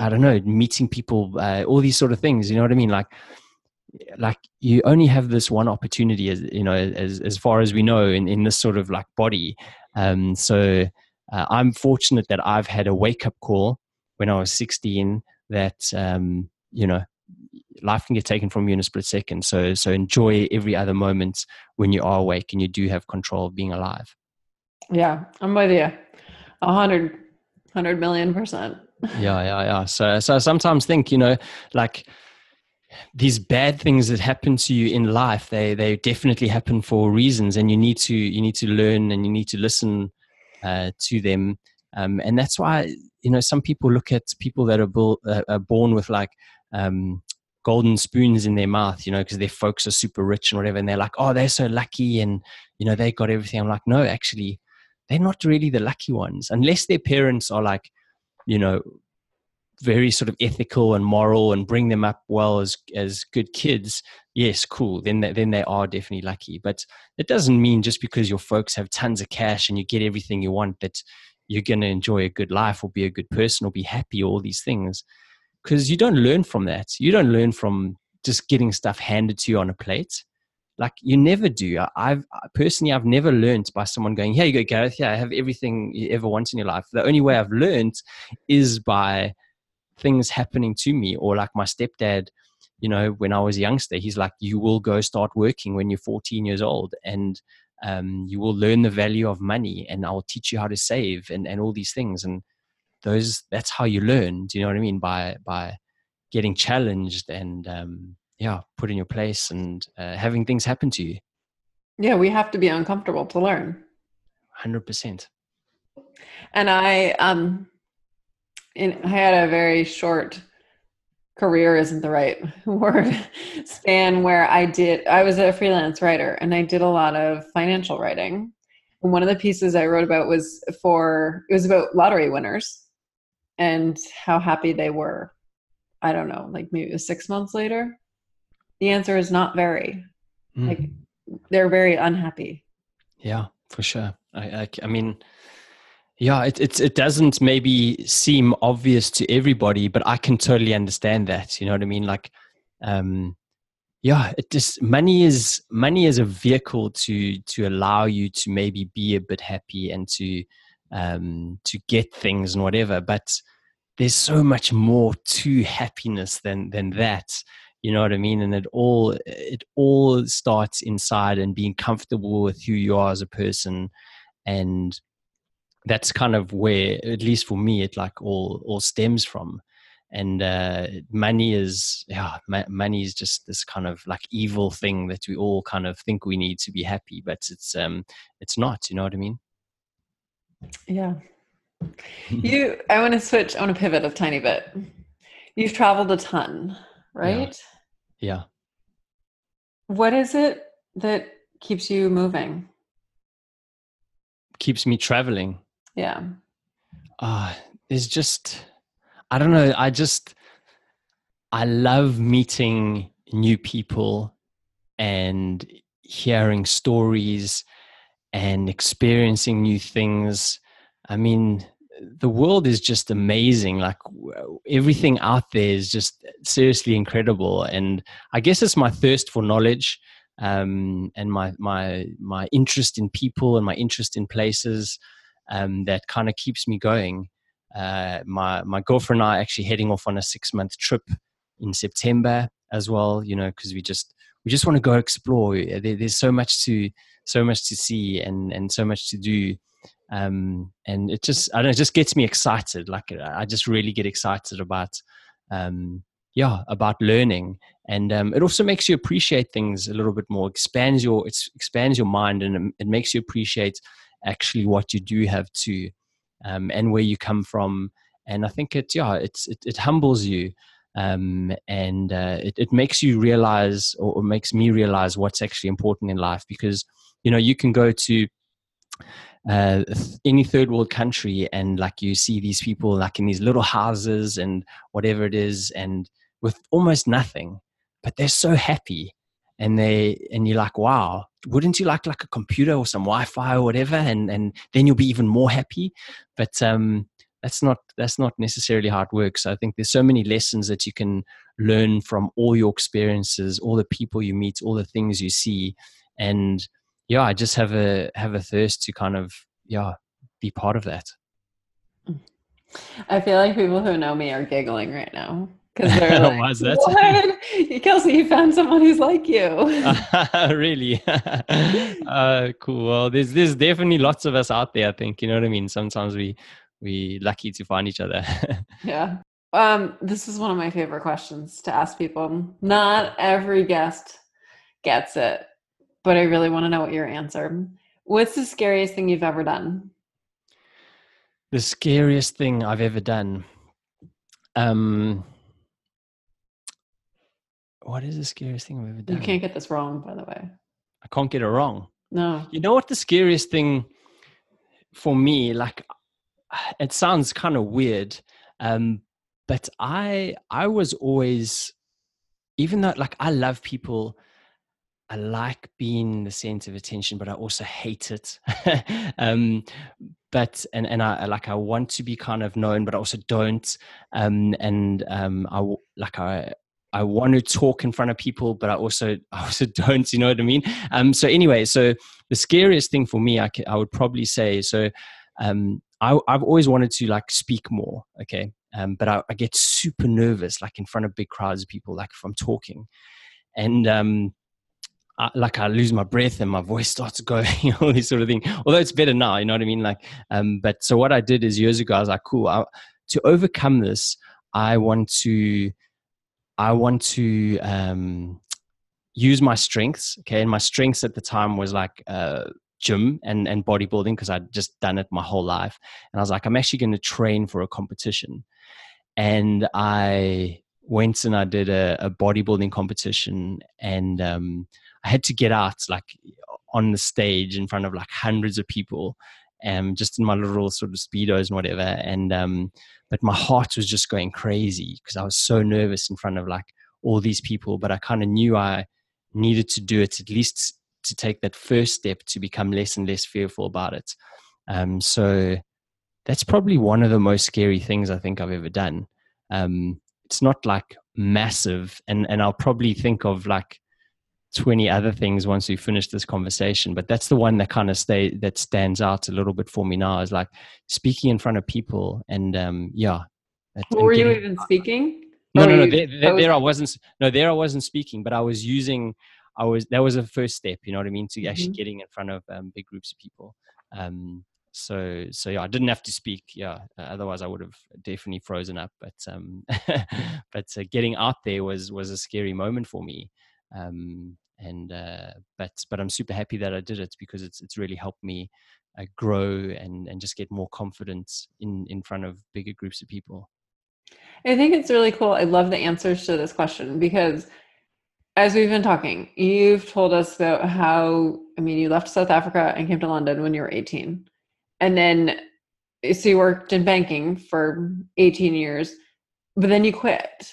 I don't know, meeting people, uh, all these sort of things. You know what I mean? Like, like you only have this one opportunity, as you know, as as far as we know, in in this sort of like body. Um, so uh, I'm fortunate that I've had a wake up call when I was 16 that, um, you know, life can get taken from you in a split second. So, so enjoy every other moment when you are awake and you do have control of being alive. Yeah, I'm with you. A hundred, hundred million percent. yeah, yeah, yeah. So, so I sometimes think, you know, like these bad things that happen to you in life, they they definitely happen for reasons, and you need to you need to learn and you need to listen uh, to them. Um, and that's why you know some people look at people that are, uh, are born with like um, golden spoons in their mouth, you know, because their folks are super rich and whatever, and they're like, oh, they're so lucky, and you know they got everything. I'm like, no, actually, they're not really the lucky ones, unless their parents are like, you know, very sort of ethical and moral and bring them up well as as good kids yes cool then they, then they are definitely lucky. But it doesn't mean just because your folks have tons of cash and you get everything you want that you're going to enjoy a good life or be a good person or be happy all these things because you don't learn from that. You don't learn from just getting stuff handed to you on a plate. Like you never do. I've personally i've never learned by someone going here you go gareth. Yeah i have everything you ever want in your life. The only way i've learned is by things happening to me or like my stepdad you know when i was a youngster he's like you will go start working when you're 14 years old and um, you will learn the value of money and i'll teach you how to save and, and all these things. And those that's how you learn do you know what i mean? By by getting challenged and um, yeah put in your place and uh, having things happen to you. Yeah we have to be uncomfortable to learn. 100% and i um in, I had a very short career isn't the right [LAUGHS] word span where I did I was a freelance writer and I did a lot of financial writing. And one of the pieces I wrote about was for it was about lottery winners and how happy they were. I don't know, like maybe it was 6 months later. The answer is not very. Mm. Like they're very unhappy. Yeah, for sure. I I, I mean yeah, it, it it doesn't maybe seem obvious to everybody, but I can totally understand that. You know what I mean? Like, um, yeah, it just money is money is a vehicle to to allow you to maybe be a bit happy and to um to get things and whatever. But there's so much more to happiness than than that. You know what I mean? And it all it all starts inside and being comfortable with who you are as a person and that's kind of where at least for me it like all all stems from and uh, money is yeah money is just this kind of like evil thing that we all kind of think we need to be happy but it's um it's not you know what i mean yeah. [LAUGHS] You i want to switch i want to pivot a tiny bit. You've traveled a ton right? Yeah. yeah what is it that keeps you moving? Keeps me traveling. Yeah. Uh it's just i don't know i just i love meeting new people and hearing stories and experiencing new things i mean the world is just amazing. Like everything out there is just seriously incredible. And I guess it's my thirst for knowledge um, and my my my interest in people and my interest in places um, that kind of keeps me going. Uh, my my girlfriend and I are actually heading off on a six month trip in September as well. You know, because we just we just want to go explore. There, there's so much to so much to see and and so much to do um, and it just I don't know, it just gets me excited. Like I just really get excited about um, yeah about learning, and um, it also makes you appreciate things a little bit more. Expands your it expands your mind, and it makes you appreciate actually what you do have to, um, and where you come from. And I think it yeah it's it, it humbles you. Um, and uh, it, it makes you realize or, makes me realize what's actually important in life because you know you can go to uh, any third world country and like you see these people like in these little houses and whatever it is and with almost nothing but they're so happy and they and you're like wow wouldn't you like like a computer or some wi-fi or whatever? And and then you'll be even more happy. But um that's not that's not necessarily how it works i think there's so many lessons that you can learn from all your experiences all the people you meet all the things you see and yeah, I just have a have a thirst to kind of yeah be part of that. I feel like people who know me are giggling right now because they're [LAUGHS] like, "Why is that?" What? [LAUGHS] Kelsey, you found someone who's like you. [LAUGHS] really? uh, cool. Well, there's there's definitely lots of us out there. I think you know what I mean. Sometimes we we lucky to find each other. [LAUGHS] yeah. Um, this is one of my favorite questions to ask people. Not every guest gets it but I really want to know what your answer. What's the scariest thing you've ever done? The scariest thing I've ever done. Um, what is the scariest thing I've ever done? You can't get this wrong, by the way. I can't get it wrong. No. You know what the scariest thing for me, like it sounds kind of weird, um, but I I was always even though like I love people I like being the center of attention, but I also hate it. [LAUGHS] um, but and and I like I want to be kind of known, but I also don't. Um, and um, I like I I want to talk in front of people, but I also [LAUGHS] I also don't. You know what I mean? Um, so anyway, so the scariest thing for me, I I would probably say so. Um, I I've always wanted to like speak more. Okay. Um, but I, I get super nervous, like in front of big crowds of people, like if I'm talking, and um I, like I lose my breath and my voice [LAUGHS] starts going, all this sort of thing. Although it's better now, you know what I mean? Like, um, but so what I did is years ago, I was like, cool. I, to overcome this, I want to, I want to um, use my strengths. Okay, and my strengths at the time was like uh, gym and and bodybuilding because I'd just done it my whole life. And I was like, I'm actually going to train for a competition, and I went and I did a, a bodybuilding competition and. Um, I had to get out like on the stage in front of like hundreds of people, um, just in my little sort of speedos and whatever. And um, but my heart was just going crazy because I was so nervous in front of like all these people. But I kind of knew I needed to do it at least to take that first step to become less and less fearful about it. Um, so that's probably one of the most scary things I think I've ever done. Um, it's not like massive, and and I'll probably think of like 20 other things once we finish this conversation but that's the one that kind of stay that stands out a little bit for me now is like speaking in front of people and um yeah were you even speaking no no no there, there, there, i wasn't no there i wasn't speaking but i was using i was that was a first step you know what i mean to mm-hmm. actually getting in front of um, big groups of people um so so yeah i didn't have to speak yeah uh, otherwise i would have definitely frozen up but um [LAUGHS] but uh, getting out there was was a scary moment for me um and uh, but but I'm super happy that I did it because it's it's really helped me uh, grow and and just get more confidence in in front of bigger groups of people. I think it's really cool. I love the answers to this question because as we've been talking, you've told us about how I mean you left South Africa and came to London when you were 18. And then so you worked in banking for 18 years, but then you quit.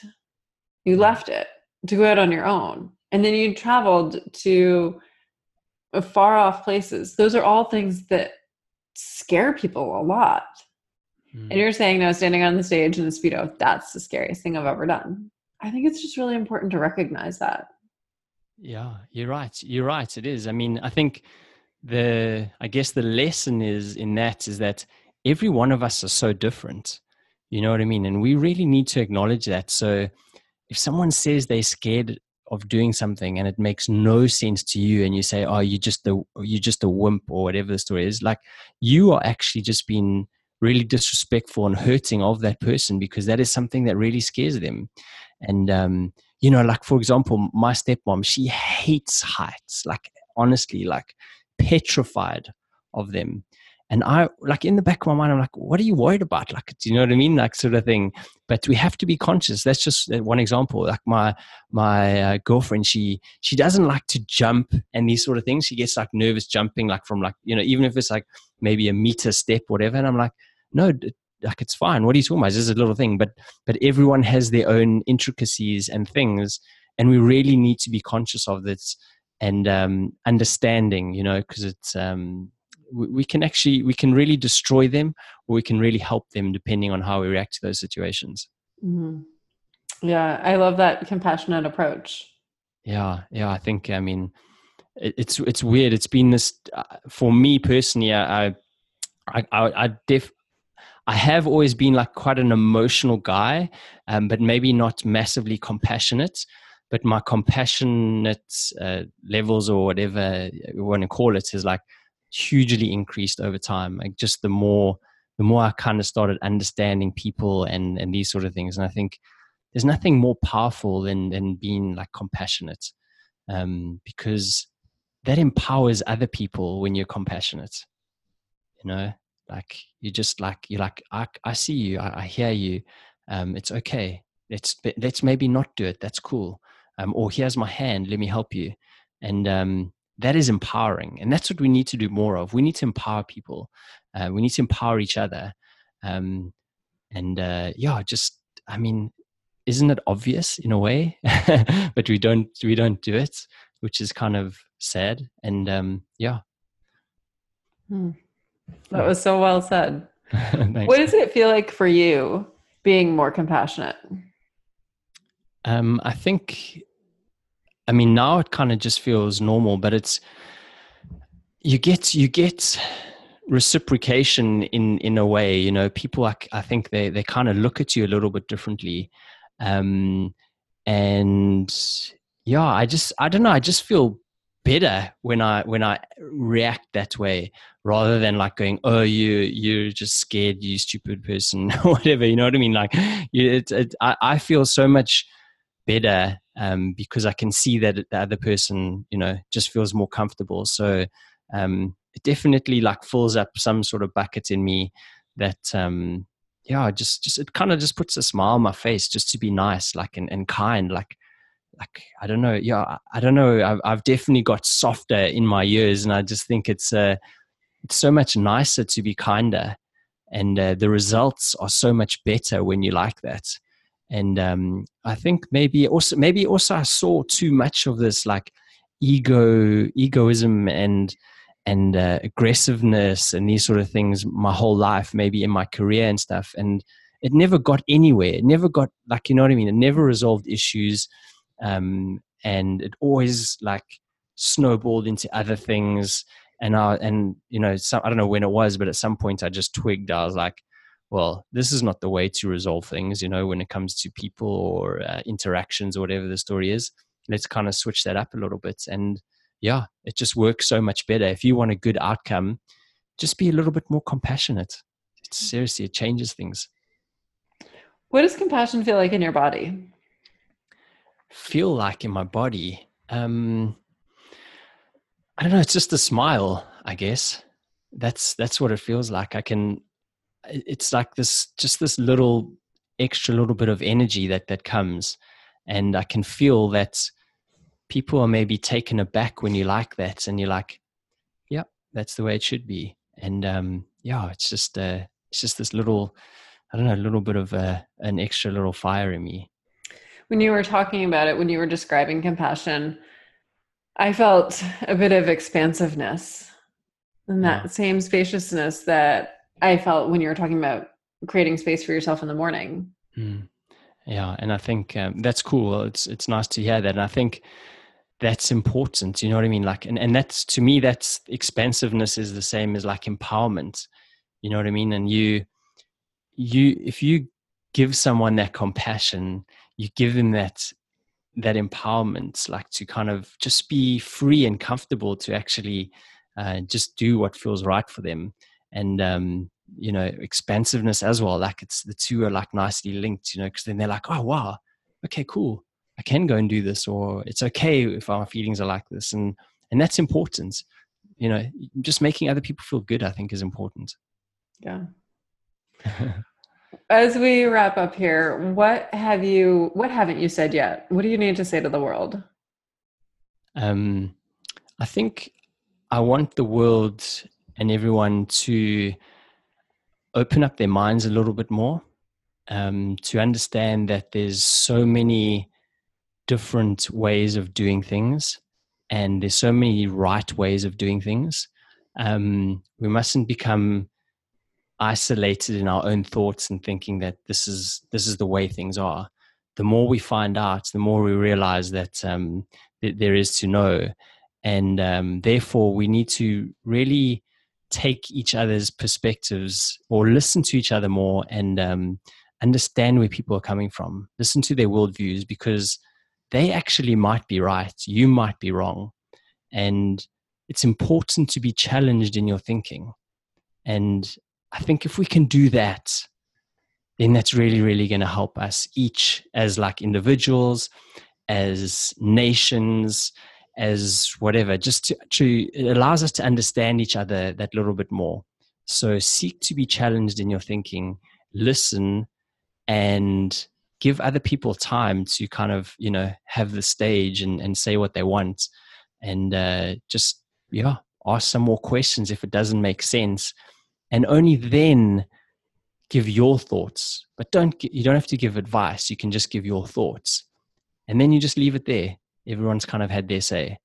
You mm-hmm. left it to go out on your own and then you traveled to far off places those are all things that scare people a lot Mm. And you're saying no, standing on the stage in the speedo, that's the scariest thing I've ever done. I think it's just really important to recognize that. Yeah, you're right. You're right. It is. I mean, I think the I guess the lesson is in that is that every one of us are so different. You know what I mean? And we really need to acknowledge that. So if someone says they're scared of doing something and it makes no sense to you and you say, Oh, you're just a you're just a wimp or whatever the story is, like you are actually just being really disrespectful and hurting of that person because that is something that really scares them. And um, you know, like for example, my stepmom, she hates heights, like honestly, like petrified of them. And I, like in the back of my mind, I'm like, what are you worried about? Like, do you know what I mean? Like, sort of thing. But we have to be conscious. That's just one example. Like my my uh, girlfriend, she she doesn't like to jump and these sort of things. She gets like nervous jumping, like from like you know, even if it's like maybe a meter step, whatever. And I'm like, no, like it's fine. What are you talking about? It's just a little thing. But but everyone has their own intricacies and things, and we really need to be conscious of this and um, understanding. You know, because it's um, we, we can actually we can really destroy them, or we can really help them depending on how we react to those situations. Mm-hmm. Yeah, I love that compassionate approach. Yeah, yeah. I think I mean it's it's weird. It's been this uh, for me personally. I I I, I def I have always been like quite an emotional guy, um, but maybe not massively compassionate. But my compassionate uh, levels, or whatever you want to call it, is like hugely increased over time. Like just the more, the more I kind of started understanding people and and these sort of things. And I think there's nothing more powerful than than being like compassionate, um, because that empowers other people when you're compassionate. You know, like you just like you're like i, I see you I, I hear you um, it's okay let's let's maybe not do it that's cool um, or here's my hand let me help you and um, that is empowering and that's what we need to do more of we need to empower people uh, we need to empower each other um, and uh, yeah just i mean isn't it obvious in a way [LAUGHS] but we don't we don't do it which is kind of sad and um, yeah hmm. That was so well said. [LAUGHS] what does it feel like for you being more compassionate? Um, I think, I mean, now it kind of just feels normal, but it's you get you get reciprocation in in a way. You know, people I, I think they they kind of look at you a little bit differently, um, and yeah, I just I don't know. I just feel better when I when I react that way rather than like going, oh, you you're just scared, you stupid person, [LAUGHS] whatever. You know what I mean? Like, it, it, I, I feel so much better um, because I can see that the other person, you know, just feels more comfortable. So um, it definitely like fills up some sort of bucket in me that um, yeah, just just it kind of just puts a smile on my face just to be nice, like and, and kind, like like I don't know, yeah, I don't know. I've, I've definitely got softer in my years, and I just think it's uh, it's so much nicer to be kinder, and uh, the results are so much better when you like that. And um, I think maybe also maybe also I saw too much of this like ego egoism and and uh, aggressiveness and these sort of things my whole life, maybe in my career and stuff, and it never got anywhere. It never got like you know what I mean. It never resolved issues um, and it always like snowballed into other things. And I and you know, some, I don't know when it was, but at some point I just twigged. I was like, well, this is not the way to resolve things. You know, when it comes to people or uh, interactions or whatever the story is, let's kind of switch that up a little bit. And yeah, it just works so much better. If you want a good outcome, just be a little bit more compassionate. It's, seriously, it changes things. What does compassion feel like in your body? feel like in my body? Um, I don't know. It's just a smile, I guess. That's that's what it feels like. I can. It's like this, just this little extra little bit of energy that that comes, and I can feel that people are maybe taken aback when you like that, and you're like, "Yep, that's the way it should be." And um, yeah, it's just uh, it's just this little, I don't know, a little bit of uh, an extra little fire in me when you were talking about it, when you were describing compassion, I felt a bit of expansiveness and that yeah. same spaciousness that I felt when you were talking about creating space for yourself in the morning. Mm. Yeah, and I think um, that's cool. It's it's nice to hear that, and I think that's important. You know what I mean? Like, and and that's to me, that's expansiveness is the same as like empowerment. You know what I mean? And you, you, if you give someone that compassion, you give them that that empowerment, like to kind of just be free and comfortable to actually uh, just do what feels right for them. And um, you know expansiveness as well like it's the two are like nicely linked you know because then they're like oh wow. Okay cool. I can go and do this or it's okay if our feelings are like this. And and that's important. You know just making other people feel good i think is important. Yeah [LAUGHS] as we wrap up here what have you what haven't you said yet? What do you need to say to the world? Um i think i want the world and everyone to open up their minds a little bit more um, to understand that there's so many different ways of doing things and there's so many right ways of doing things. Um, we mustn't become isolated in our own thoughts and thinking that this is this is the way things are the more we find out the more we realize that, um, that there is to know and um, therefore we need to really take each other's perspectives or listen to each other more and um, understand where people are coming from. Listen to their worldviews because they actually might be right. You might be wrong. And it's important to be challenged in your thinking. And I think if we can do that, then that's really, really going to help us each as like individuals, as nations, as whatever, just to, to it allows us to understand each other that little bit more. So seek to be challenged in your thinking, listen, and give other people time to kind of you know have the stage and, and say what they want, and uh, just yeah ask some more questions if it doesn't make sense, and only then give your thoughts. But don't you don't have to give advice. You can just give your thoughts, and then you just leave it there. Everyone's kind of had their say.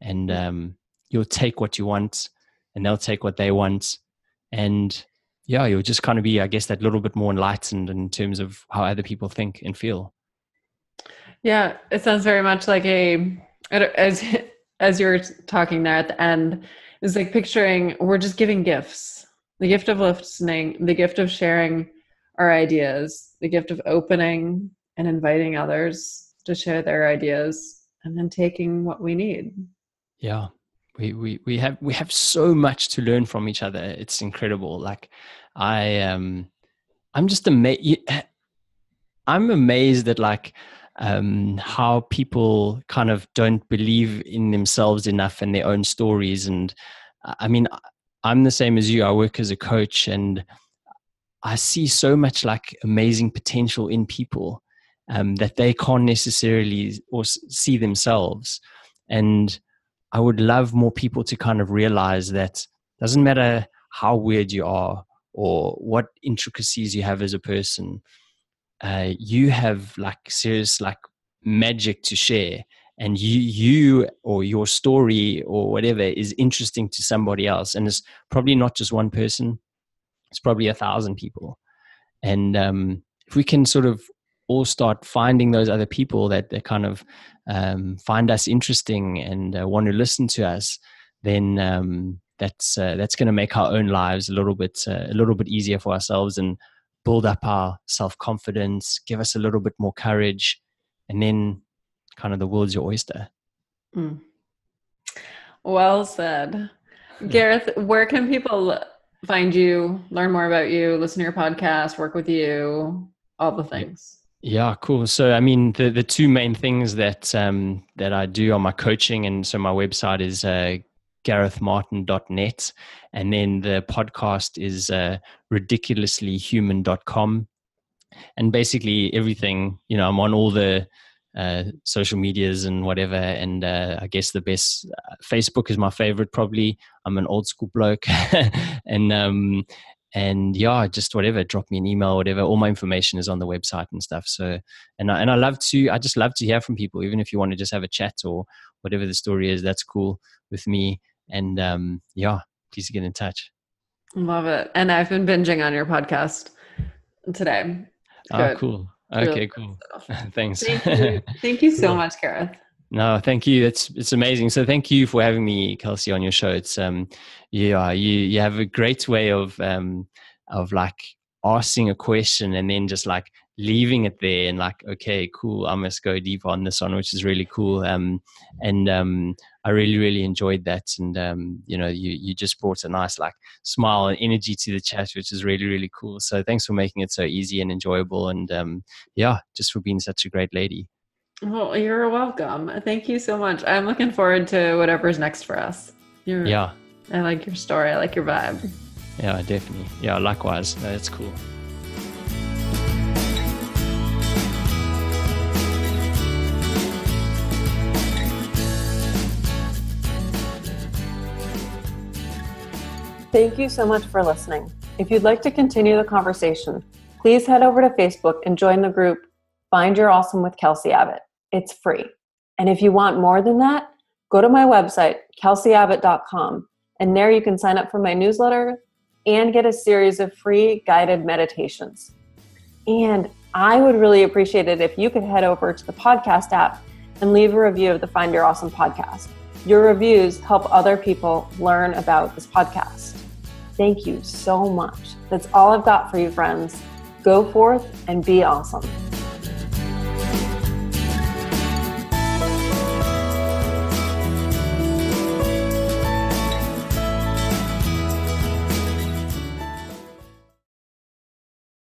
And um, you'll take what you want and they'll take what they want. And yeah you'll just kind of be i guess that little bit more enlightened in terms of how other people think and feel. Yeah it sounds very much like a as [LAUGHS] as you were talking there at the end it's like picturing we're just giving gifts the gift of listening the gift of sharing our ideas the gift of opening and inviting others to share their ideas and then taking what we need. Yeah. We, we, we have we have so much to learn from each other. It's incredible. Like I um I'm just amazed [SIGHS] I'm amazed at like um, how people kind of don't believe in themselves enough and their own stories. And I mean, I'm the same as you. I work as a coach and I see so much like amazing potential in people um, that they can't necessarily or see themselves. And I would love more people to kind of realize that doesn't matter how weird you are or what intricacies you have as a person, uh, you have like serious like magic to share and you you or your story or whatever is interesting to somebody else and it's probably not just one person it's probably a thousand people. And um, if we can sort of all start finding those other people that, that kind of um, find us interesting and uh, want to listen to us, then um, that's uh, that's going to make our own lives a little bit uh, a little bit easier for ourselves and build up our self confidence, give us a little bit more courage, and then kind of the world's your oyster. Mm. Well said, Gareth. Where can people find you, learn more about you, listen to your podcast, work with you, all the things? Yeah, cool. So, I mean, the the two main things that um, that I do on my coaching, and so my website is uh, garethmartin.net, and then the podcast is uh, ridiculouslyhuman.com, and basically everything. You know, I'm on all the uh, social medias and whatever, and uh, I guess the best uh, Facebook is my favorite. Probably, I'm an old school bloke, [LAUGHS] and um, and yeah, just whatever, drop me an email, whatever. All my information is on the website and stuff. So, and I, and I love to, I just love to hear from people, even if you want to just have a chat or whatever the story is. That's cool with me. And um, yeah, please get in touch. Love it. And I've been binging on your podcast. today. Oh, cool. Okay, really cool. [LAUGHS] Thanks. Thank you. Thank you [LAUGHS] so much, Gareth. No, thank you. It's it's amazing. So thank you for having me, Kelsey, on your show. It's um yeah, you you have a great way of um of like asking a question and then just like leaving it there and like okay cool i must go deep on this one which is really cool um and um i really really enjoyed that. And um you know you you just brought a nice like smile and energy to the chat which is really really cool. So thanks for making it so easy and enjoyable. And um yeah just for being such a great lady. Well you're welcome. Thank you so much. I'm looking forward to whatever's next for us. You're, yeah. I like your story. I like your vibe. Yeah definitely. Yeah likewise. That's cool Thank you so much for listening. If you'd like to continue the conversation, please head over to Facebook and join the group Find Your Awesome with Kelsey Abbott. It's free. And if you want more than that, go to my website, kelseyabbott.com, and there you can sign up for my newsletter and get a series of free guided meditations. And I would really appreciate it if you could head over to the podcast app and leave a review of the Find Your Awesome podcast. Your reviews help other people learn about this podcast. Thank you so much. That's all I've got for you, friends. Go forth and be awesome.